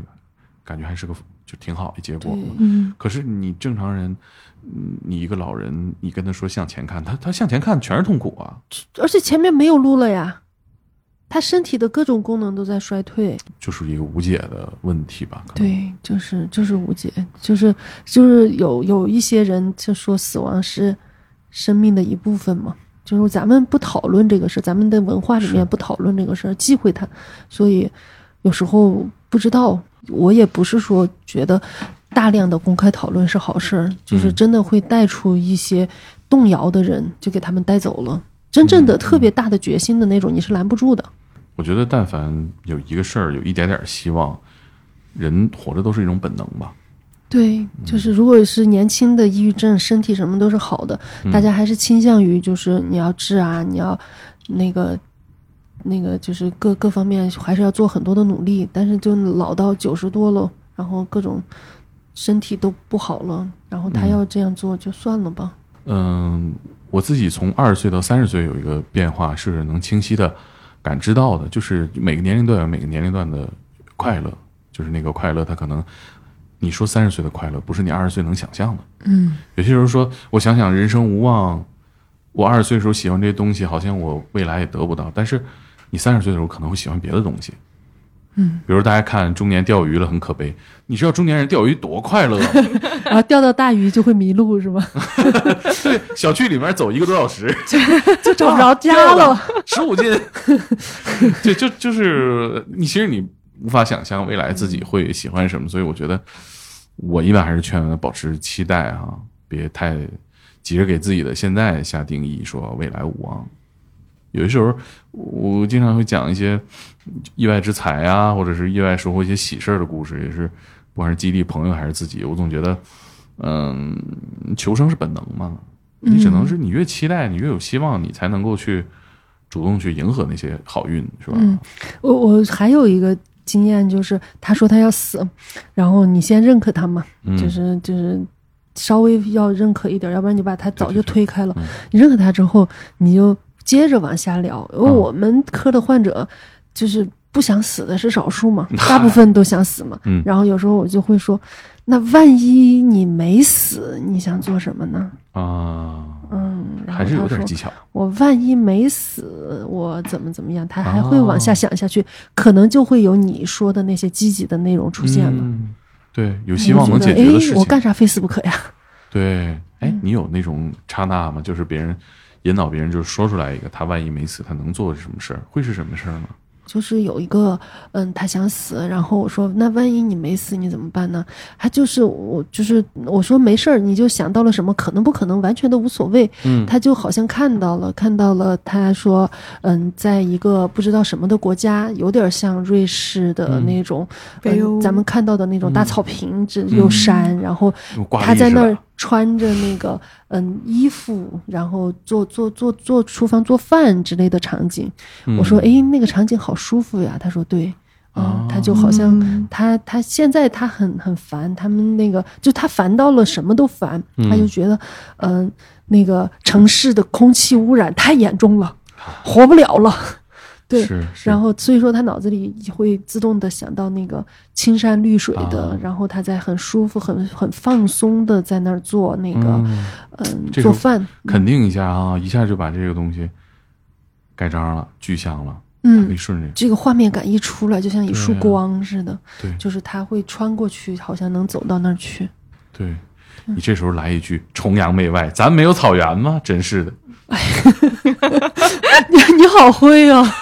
感觉还是个就挺好的结果吗？嗯，可是你正常人，嗯你一个老人，你跟他说向前看，他他向前看全是痛苦啊，而且前面没有路了呀，他身体的各种功能都在衰退。就是一个无解的问题吧？对，就是就是无解，就是就是有有一些人就说死亡是生命的一部分嘛，就是咱们不讨论这个事儿，咱们的文化里面不讨论这个事儿，忌讳它，所以有时候不知道，我也不是说觉得大量的公开讨论是好事儿，就是嗯真的会带出一些动摇的人，就给他们带走了。真正的嗯特别大的决心的那种，你是拦不住的。我觉得但凡有一个事儿有一点点希望，人活着都是一种本能吧。对，嗯就是如果是年轻的抑郁症，身体什么都是好的，嗯大家还是倾向于就是你要治啊，你要那个那个就是各各方面还是要做很多的努力，但是就老到九十多了，然后各种身体都不好了，然后他嗯要这样做就算了吧。嗯，我自己从二十岁到三十岁有一个变化是能清晰的感知到的，就是每个年龄段有每个年龄段的快乐，就是那个快乐，它可能你说三十岁的快乐，不是你二十岁能想象的。嗯，有些时候说，我想想人生无望，我二十岁的时候喜欢这些东西，好像我未来也得不到，但是你三十岁的时候可能会喜欢别的东西。嗯，比如大家看中年钓鱼了，很可悲。你知道中年人钓鱼多快乐吗？然 后钓到大鱼就会迷路是吗？对，小区里面走一个多小时，就找不着家了。十五斤，对，就就是你，其实你无法想象未来自己会喜欢什么，所以我觉得我一般还是劝保持期待哈、别太急着给自己的现在下定义，说未来无望。有的时候，我经常会讲一些意外之财啊，或者是意外收获一些喜事儿的故事，也是不管是激励朋友还是自己，我总觉得，嗯，求生是本能嘛，你只能是你越期待，你越有希望，你才能够去主动去迎合那些好运，是吧？嗯。我我还有一个经验就是，他说他要死，然后你先认可他嘛，嗯。就是就是稍微要认可一点，要不然你把他早就推开了。对对嗯你认可他之后，你就接着往下聊。因为嗯。我们科的患者就是不想死的是少数嘛，大部分都想死嘛。嗯然后有时候我就会说，那万一你没死，你想做什么呢？啊，嗯，还是有点技巧。我万一没死，我怎么怎么样，他还会往下哦想下去，可能就会有你说的那些积极的内容出现了。嗯，对，有希望能解决的事情。我干啥非死不可呀？对，哎嗯，你有那种刹那吗？就是别人引导别人，就是说出来一个，他万一没死，他能做什么事儿？会是什么事儿呢？就是有一个，嗯，他想死，然后我说，那万一你没死，你怎么办呢？他就是我，就是我说没事儿，你就想到了什么，可能不可能，完全都无所谓。嗯。他就好像看到了，看到了，他说，嗯，在一个不知道什么的国家，有点像瑞士的嗯。那种，咱们看到的那种大嗯草坪，这有山，然后他在那儿穿着那个嗯衣服，然后做做做做厨房做饭之类的场景。我说，嗯诶，那个场景好舒服呀。他说，对，嗯，哦他就好像嗯他他现在他很很烦，他们那个就他烦到了什么都烦，嗯他就觉得，嗯、那个城市的空气污染太严重了，活不了了。对，然后所以说他脑子里会自动的想到那个青山绿水的，啊。然后他在很舒服、很很放松的在那儿做那个嗯。做饭，肯定一下啊，一下就把这个东西盖章了，具象了，可以嗯，顺着。这个画面感一出来，就像一束光似的，对。就是他会穿过去，好像能走到那儿去。对，你这时候来一句“崇洋媚外”，咱没有草原吗？真是的，你你好会啊！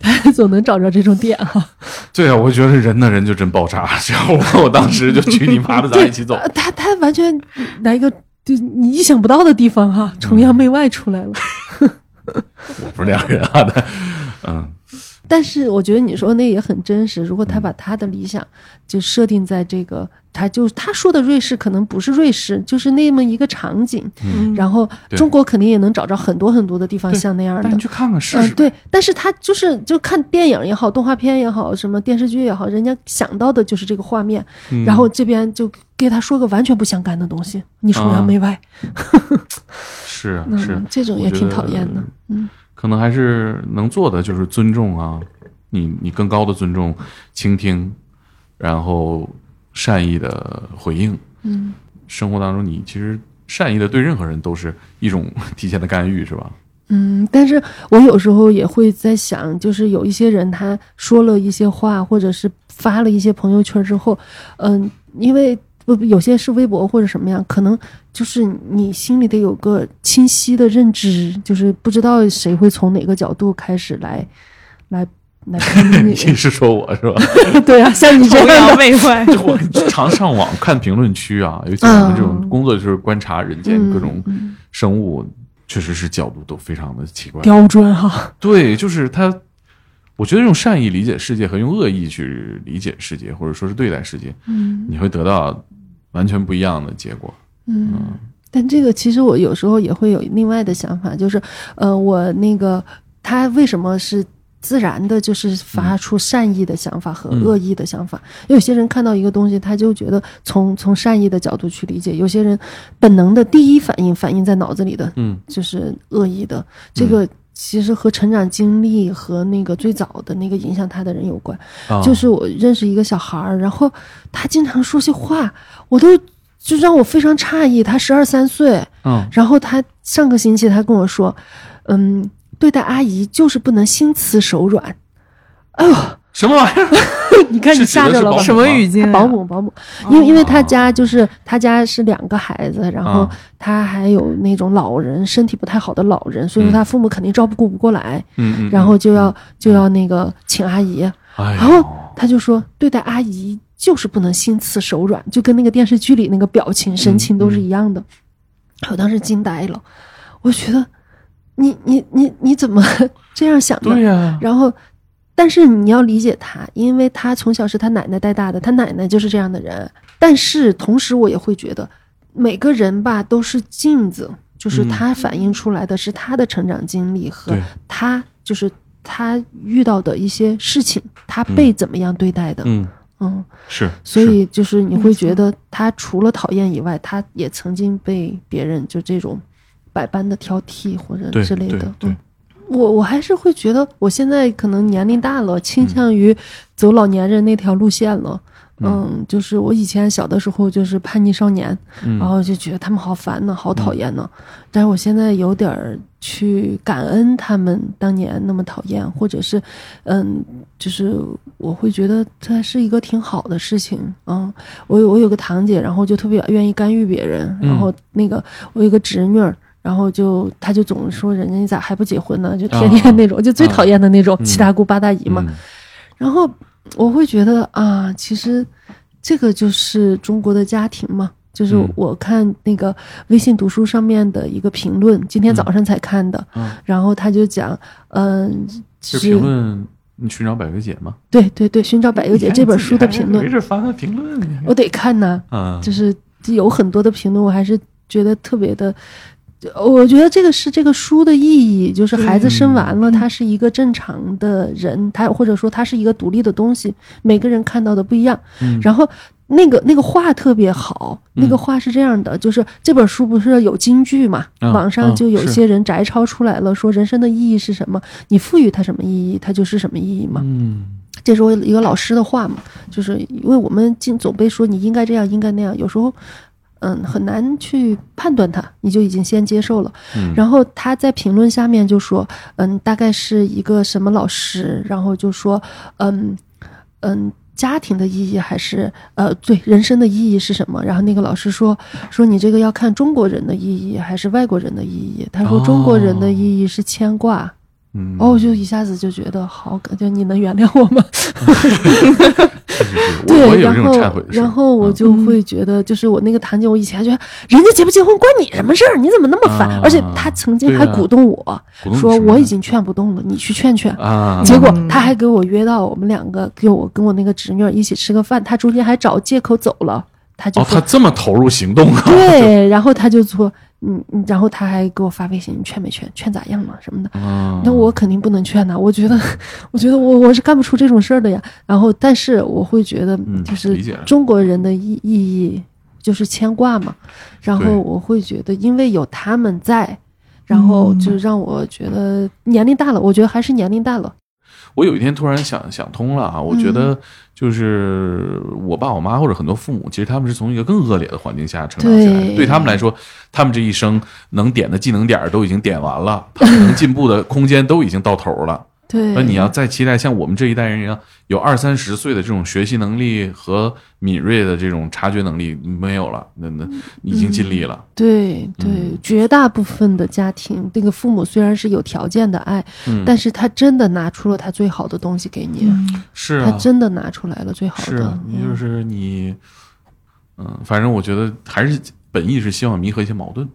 他总能找着这种点哈、对啊，我觉得人呢人就真爆炸，这样我我当时就去你妈的，咱一起走。呃他他完全来一个就你意想不到的地方哈、崇洋媚外出来了。我不是两人啊他，嗯，但是我觉得你说那也很真实。如果他把他的理想就设定在这个，他就他说的瑞士可能不是瑞士，就是那么一个场景。嗯然后中国肯定也能找着很多很多的地方像那样的你。去看看试嗯、试。对，但是他就是就看电影也好，动画片也好，什么电视剧也好，人家想到的就是这个画面，嗯然后这边就给他说个完全不相干的东西，你崇洋媚外，是啊嗯，是，这种也挺讨厌的。嗯可能还是能做的就是尊重啊，你你更高的尊重，倾听，然后善意的回应。嗯生活当中，你其实善意的对任何人都是一种 提前的干预，是吧？嗯，但是我有时候也会在想，就是有一些人他说了一些话，或者是发了一些朋友圈之后，嗯，因为不有些是微博或者什么样，可能就是你心里得有个清晰的认知，就是不知道谁会从哪个角度开始来来来喷你 你。是说我是吧？对啊，像你这样的，媚外，我常上网看评论区啊，尤其我们这种工作就是观察人间嗯各种嗯生物，确实是角度都非常的奇怪。刁钻哈，对，就是他，我觉得用善意理解世界和用恶意去理解世界，或者说是对待世界，嗯你会得到完全不一样的结果。嗯。但这个其实我有时候也会有另外的想法，就是，呃，我那个他为什么是自然的，就是发出善意的想法和嗯恶意的想法？有些人看到一个东西，他就觉得从从善意的角度去理解；有些人本能的第一反应反映在脑子里的嗯就是恶意的。这个其实和成长经历和那个最早的那个影响他的人有关。啊，就是我认识一个小孩儿，然后他经常说些话，我都就让我非常诧异。他十二三岁，嗯然后他上个星期他跟我说，嗯，对待阿姨就是不能心慈手软。哎呦，什么玩意儿？你看你吓着了吧？什么语境啊？保姆，保姆，因为因为他家就是他家是两个孩子，然后啊他还有那种老人身体不太好的老人，所以说嗯他父母肯定照顾不过来，嗯嗯，然后就要就要那个请阿姨，哎，然后他就说对待阿姨就是不能心慈手软，就跟那个电视剧里那个表情神情都是一样的。我当时惊呆了，我觉得你你你你怎么 这样想的？对呀，然后，但是你要理解他，因为他从小是他奶奶带大的，他奶奶就是这样的人。但是同时，我也会觉得每个人吧都是镜子，就是嗯。他反映出来的是他的成长经历和他就是他遇到的一些事情，他被怎么样对待的，嗯。嗯，是，所以就是你会觉得他除了讨厌以外，他也曾经被别人就这种百般的挑剔或者之类的，对。对嗯。我我还是会觉得，我现在可能年龄大了，倾嗯向于走老年人那条路线了。嗯，就是我以前小的时候就是叛逆少年，嗯然后就觉得他们好烦呢，好讨厌呢。但是我现在有点儿去感恩他们当年那么讨厌，或者是，嗯，就是我会觉得它是一个挺好的事情。嗯，我有我有个堂姐，然后就特别愿意干预别人，嗯然后那个我有个侄女儿。然后就，他就总说人家你咋还不结婚呢？就天天那种，就最讨厌的那种嗯七大姑八大姨嘛。嗯然后我会觉得啊，其实这个就是中国的家庭嘛。就是嗯我看那个微信读书上面的一个评论，今天早上才看的，嗯然后他就讲，嗯、是评论你寻找百优姐吗？对对对，寻找百优姐这本书的评论，没事发个评论，我得看呐，啊，就是有很多的评论，我还是觉得特别的。我觉得这个是这个书的意义，就是孩子生完了，他是一个正常的人，他或者说他是一个独立的东西，每个人看到的不一样。嗯然后那个那个话特别好，那个话是这样的，就是这本书不是有金句嘛，嗯网上就有些人摘抄出来了，说人生的意义是什么，你赋予它什么意义，它就是什么意义嘛。嗯这是我一个老师的话嘛，就是因为我们经总被说你应该这样，应该那样，有时候。嗯，很难去判断他，你就已经先接受了。嗯然后他在评论下面就说，嗯，大概是一个什么老师，然后就说，嗯嗯，家庭的意义还是呃，对，人生的意义是什么？然后那个老师说，说你这个要看中国人的意义还是外国人的意义。他说中国人的意义是牵挂。嗯，哦，我就一下子就觉得好，感觉你能原谅我吗？对，然后然后我嗯就会觉得，就是我那个堂姐，我以前还觉得人家结不结婚关你什么事儿？你怎么那么烦？啊而且她曾经还鼓动我说我已经劝不动了，你去劝劝。啊，结果嗯她还给我约到我们两个，给我跟我那个侄女儿一起吃个饭，她中间还找借口走了，她就哦，他这么投入行动啊，对，然后她就说嗯，嗯然后他还给我发微信，你劝没劝？劝咋样了什么的。啊，那我肯定不能劝呐，我觉得，我觉得我我是干不出这种事儿的呀。然后，但是我会觉得嗯，就是中国人的意意义就是牵挂嘛。然后我会觉得，因为有他们在，然后就让我觉得年龄大了，我觉得还是年龄大了。我有一天突然想想通了啊，我觉嗯得就是我爸我妈或者很多父母，其实他们是从一个更恶劣的环境下成长起来对他们来说，他们这一生能点的技能点都已经点完了，他们能进步的空间都已经到头了。对，那你要再期待像我们这一代人一样，有二三十岁的这种学习能力和敏锐的这种察觉能力没有了，那那已经尽力了。对对，嗯绝大部分的家庭，那个父母虽然是有条件的爱，嗯，但是他真的拿出了他最好的东西给你，是啊，他真的拿出来了最好的。是啊，你就是你，嗯，反正我觉得还是本意是希望弥合一些矛盾。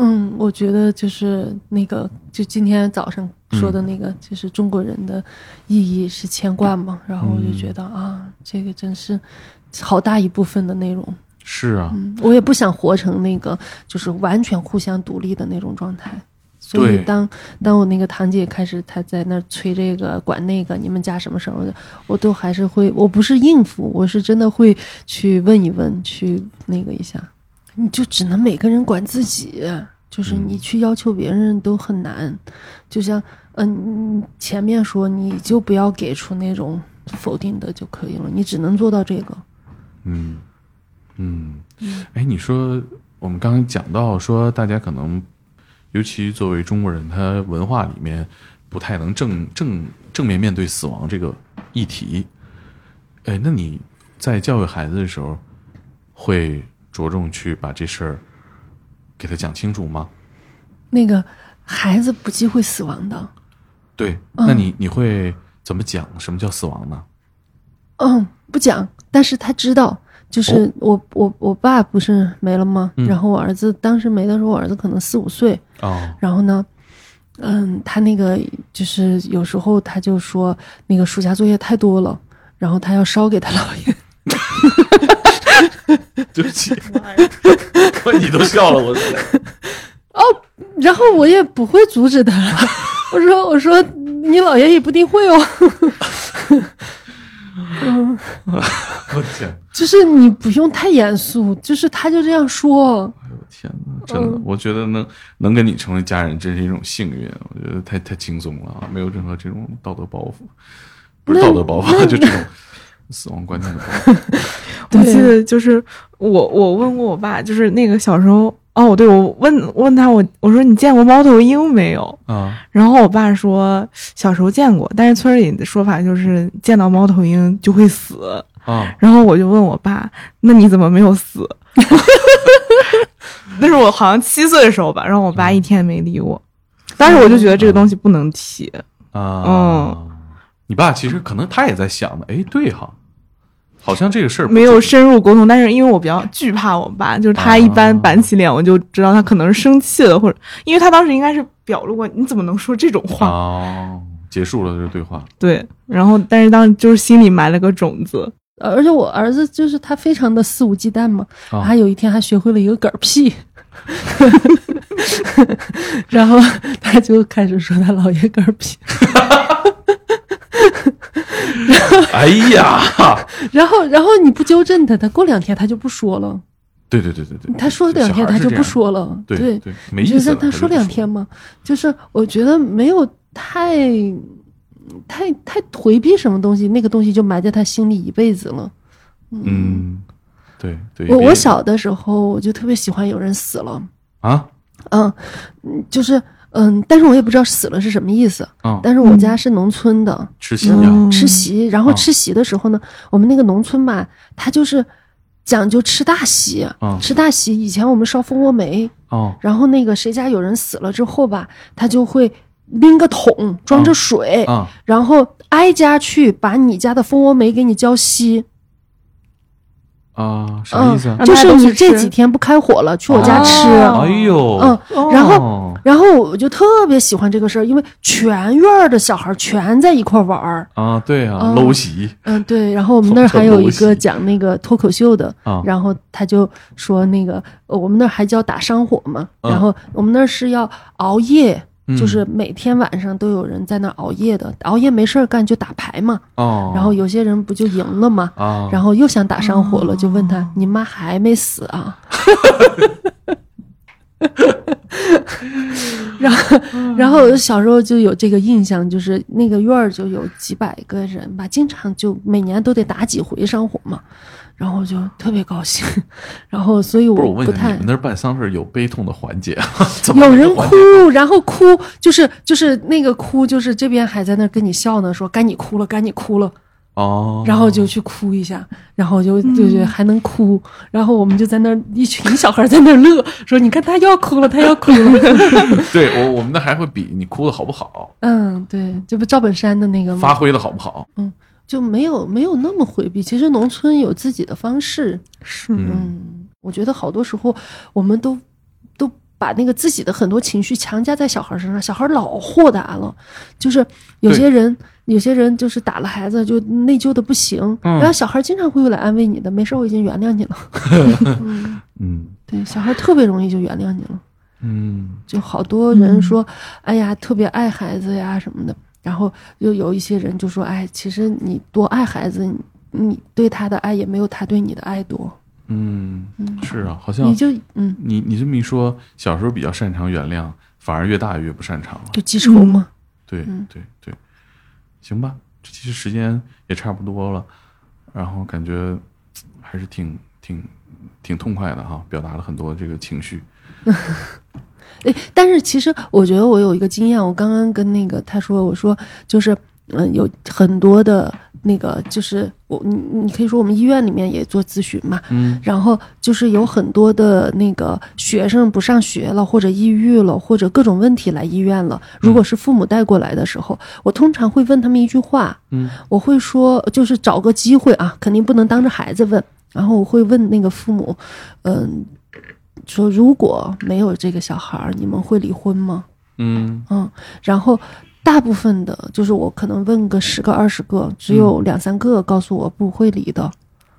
嗯，我觉得就是那个，就今天早上说的那个，就是中国人的意义是牵挂嘛，然后我就觉得啊，这个真是好大一部分的内容。是啊，嗯，我也不想活成那个就是完全互相独立的那种状态。所以当当我那个堂姐开始她在那催这个管那个，你们家什么时候的，我都还是会，我不是应付，我是真的会去问一问，去那个一下。你就只能每个人管自己，就是你去要求别人都很难。就像嗯，前面说你就不要给出那种否定的就可以了，你只能做到这个。嗯嗯，哎，你说我们刚刚讲到说，大家可能，尤其作为中国人，他文化里面不太能正正正面面对死亡这个议题。哎，那你在教育孩子的时候，会着重去把这事儿给他讲清楚吗？那个孩子不忌讳死亡的，对，那你你会怎么讲什么叫死亡呢？嗯，不讲，但是他知道，就是我、我我爸不是没了吗？嗯然后我儿子当时没的时候，我儿子可能四五岁，哦，然后呢，嗯，他那个就是有时候他就说那个暑假作业太多了，然后他要烧给他姥爷。对不起，你都笑了，我。哦然后我也不会阻止他，我说我说你姥爷也不一定会哦，我天，就是你不用太严肃，就是他就这样说，哎呦天哪，真的，我觉得能能跟你成为家人，真是一种幸运。我觉得太太轻松了啊，没有任何这种道德包袱，不是道德包袱，就这种死亡观念。我记得就是我我问过我爸，就是那个小时候哦，对我问问他我我说你见过猫头鹰没有？啊然后我爸说小时候见过，但是村里的说法就是见到猫头鹰就会死。啊然后我就问我爸，那你怎么没有死？那是我好像七岁的时候吧，然后我爸一天没理我。当时我就觉得这个东西不能提，啊！嗯你爸其实可能他也在想呢，哎，对哈，好像这个事儿没有深入沟通。但是因为我比较惧怕我爸，就是他一般板起脸，我就知道他可能是生气了，或者因为他当时应该是表露过，你怎么能说这种话？哦，结束了这个对话。对，然后但是当时就是心里埋了个种子。呃而且我儿子就是他非常的肆无忌惮嘛，啊他有一天还学会了一个嗝屁，然后他就开始说他姥爷嗝屁，哎呀，然后然后你不纠正他，他过两天他就不说了，对对对对对，他说两天他就不说了，对对对，没你就意思了。让他说两天嘛，就是我觉得没有太太太回避什么东西，那个东西就埋在他心里一辈子了。嗯，对对。我我小的时候我就特别喜欢有人死了，啊？嗯，嗯就是嗯，但是我也不知道死了是什么意思。嗯，但是我家是农村的，吃席吃席，然后啊吃席的时候呢，我们那个农村吧，它就是讲究吃大席，啊吃大席。以前我们烧蜂窝煤，哦然后那个谁家有人死了之后吧，他就会拎个桶装着水，啊然后挨家去把你家的蜂窝煤给你浇熄。啊，啥意思就是你这几天不开火了，去我家吃。哦哎呦，嗯，然后后然后我就特别喜欢这个事儿，因为全院的小孩全在一块儿玩儿。啊，对啊，嗯搂席嗯，对。然后我们那儿还有一个讲那个脱口秀的，啊然后他就说那个呃我们那儿还叫打商火嘛，嗯然后我们那儿是要熬夜。嗯就是每天晚上都有人在那熬夜的，熬夜没事儿干就打牌嘛。哦，然后有些人不就赢了吗？啊，然后又想打上火了，就问他：“你妈还没死啊？” 然后，然后我小时候就有这个印象，就是那个院儿就有几百个人吧，经常就每年都得打几回上火嘛，然后我就特别高兴，然后所以不是我问一下，不太你们那儿办丧事有悲痛的环节啊？怎么有人哭，然后哭就是就是那个哭，就是这边还在那跟你笑呢，说该你哭了，该你哭了。哦，然后就去哭一下，然后就就觉得还能哭，然后我们就在那儿一群小孩在那儿乐，说你看他要哭了，他要哭了。对我我们那还会比你哭的好不好，嗯，对，这不赵本山的那个吗？发挥的好不好？就没有没有那么回避。其实农村有自己的方式，是嗯嗯，我觉得好多时候我们都都把那个自己的很多情绪强加在小孩身上，小孩老豁达了，就是有些人。有些人就是打了孩子就内疚的不行，嗯然后小孩经常会来安慰你的，没事儿，我已经原谅你了。嗯，嗯 对，小孩特别容易就原谅你了。嗯就好多人说，哎呀，特别爱孩子呀什么的，然后又有一些人就说，哎，其实你多爱孩子，你你对他的爱也没有他对你的爱多。嗯，是啊，好像你就嗯，你你这么一说，小时候比较擅长原谅，反而越大越不擅长了。就记仇嘛。对嗯对对，行吧，这其实时间也差不多了，然后感觉还是挺挺挺痛快的哈，表达了很多这个情绪。哎，但是其实我觉得我有一个经验，我刚刚跟那个他说，我说就是嗯，有很多的那个就是我你你可以说我们医院里面也做咨询嘛，嗯然后就是有很多的那个学生不上学了，或者抑郁了，或者各种问题来医院了。如果是父母带过来的时候，我通常会问他们一句话，嗯我会说，就是找个机会啊，肯定不能当着孩子问，然后我会问那个父母，嗯，说如果没有这个小孩儿，你们会离婚吗？嗯嗯，然后大部分的，就是我可能问个十个二十个，只有两三个告诉我不会离的。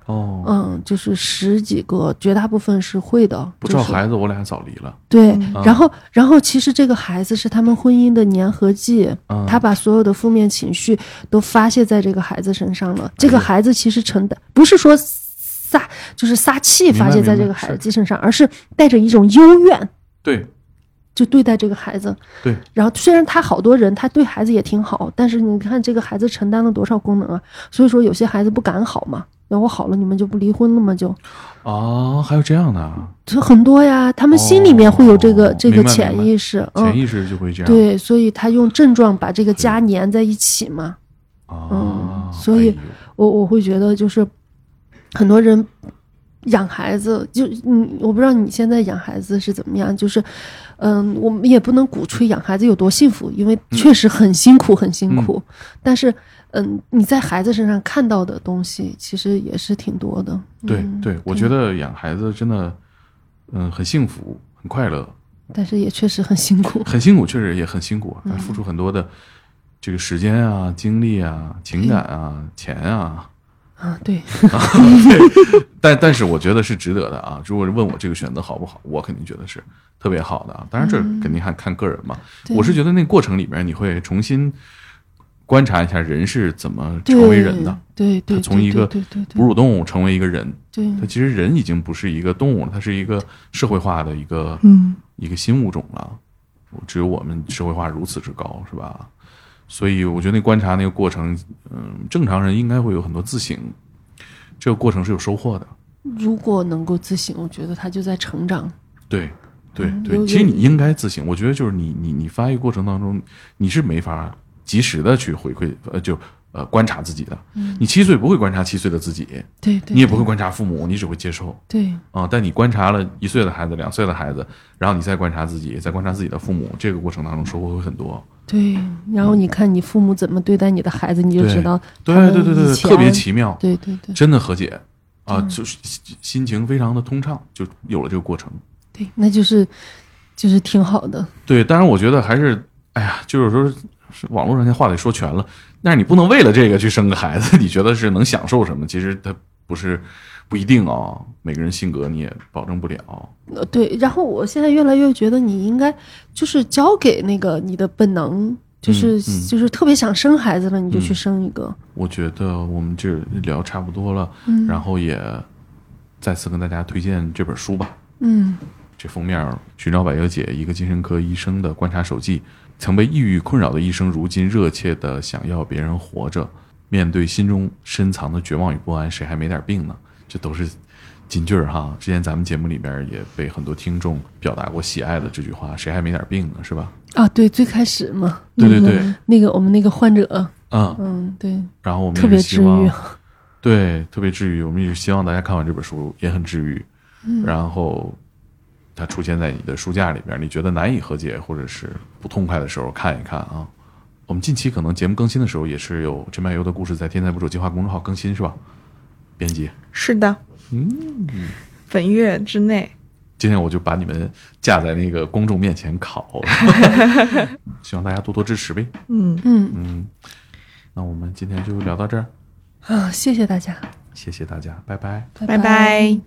哦，嗯，就是十几个，绝大部分是会的。不照孩子，我俩早离了。对，嗯然后然后其实这个孩子是他们婚姻的粘合剂，嗯他把所有的负面情绪都发泄在这个孩子身上了。这个孩子其实承担不是说撒就是撒气发泄在这个孩子身上，而是带着一种幽怨。对，就对待这个孩子。对，然后虽然他好多人他对孩子也挺好，但是你看这个孩子承担了多少功能啊？所以说有些孩子不敢好嘛。那我好了，你们就不离婚了吗？就哦，还有这样的啊，这很多呀，他们心里面会有这个、哦这个潜意识，嗯，潜意识就会这样。对，所以他用症状把这个家粘在一起嘛。啊，嗯所以哎我我会觉得就是很多人养孩子，就嗯，我不知道你现在养孩子是怎么样，就是嗯，我们也不能鼓吹养孩子有多幸福，因为确实很辛苦，很辛苦。但是嗯，你在孩子身上看到的东西其实也是挺多的。对嗯对，我觉得养孩子真的，嗯，很幸福，很快乐，但是也确实很辛苦。很辛苦，确实也很辛苦啊，嗯付出很多的这个时间啊、精力啊、情感啊、钱啊。啊，对，对 但但是我觉得是值得的啊！如果是问我这个选择好不好，我肯定觉得是特别好的啊。当然这肯定还看个人嘛。嗯我是觉得那个过程里面，你会重新观察一下人是怎么成为人的，对对，他从一个哺乳动物成为一个人。对它其实人已经不是一个动物了，它是一个社会化的一个嗯一个新物种了。只有我们社会化如此之高，是吧？所以我觉得那观察那个过程，嗯，正常人应该会有很多自省，这个过程是有收获的。如果能够自省，我觉得他就在成长。对对嗯对，其实你应该自省。我觉得就是你你你发育过程当中，你是没法及时的去回馈，呃，就呃观察自己的。你七岁不会观察七岁的自己，对对，你也不会观察父母，你只会接受。对。啊、但你观察了一岁的孩子、两岁的孩子，然后你再观察自己，再观察自己的父母，这个过程当中收获会很多。对，然后你看你父母怎么对待你的孩子，你就知道对对对对对，特别奇妙，对对对。真的和解。啊，就是心心情非常的通畅，就有了这个过程。对，那就是就是挺好的。对，当然我觉得还是，哎呀，就是说是网络上那话得说全了，但是你不能为了这个去生个孩子，你觉得是能享受什么？其实它不是不一定啊、每个人性格你也保证不了。呃，对，然后我现在越来越觉得你应该就是交给那个你的本能，就是、嗯嗯就是特别想生孩子了，你就去嗯生一个。我觉得我们这聊差不多了，嗯然后也再次跟大家推荐这本书吧。嗯这封面寻找百忧解，一个精神科医生的观察手记。曾被抑郁困扰的一生，如今热切的想要别人活着。面对心中深藏的绝望与不安，谁还没点病呢？这都是金句儿哈。之前咱们节目里边也被很多听众表达过喜爱的这句话：“谁还没点病呢？”是吧？啊，对，最开始嘛，对对那个对，那个我们那个患者，嗯，嗯，对，然后我们特别治愈。对，特别治愈。我们也是希望大家看完这本书也很治愈。嗯然后它出现在你的书架里边，你觉得难以和解或者是不痛快的时候，看一看啊。我们近期可能节目更新的时候，也是有陈柏优的故事在“天才捕手计划”公众号更新，是吧？编辑，是的，嗯，本月之内。今天我就把你们架在那个公众面前烤，希望大家多多支持呗。嗯，嗯嗯，那我们今天就聊到这儿，啊，谢谢大家，谢谢大家，拜拜。拜拜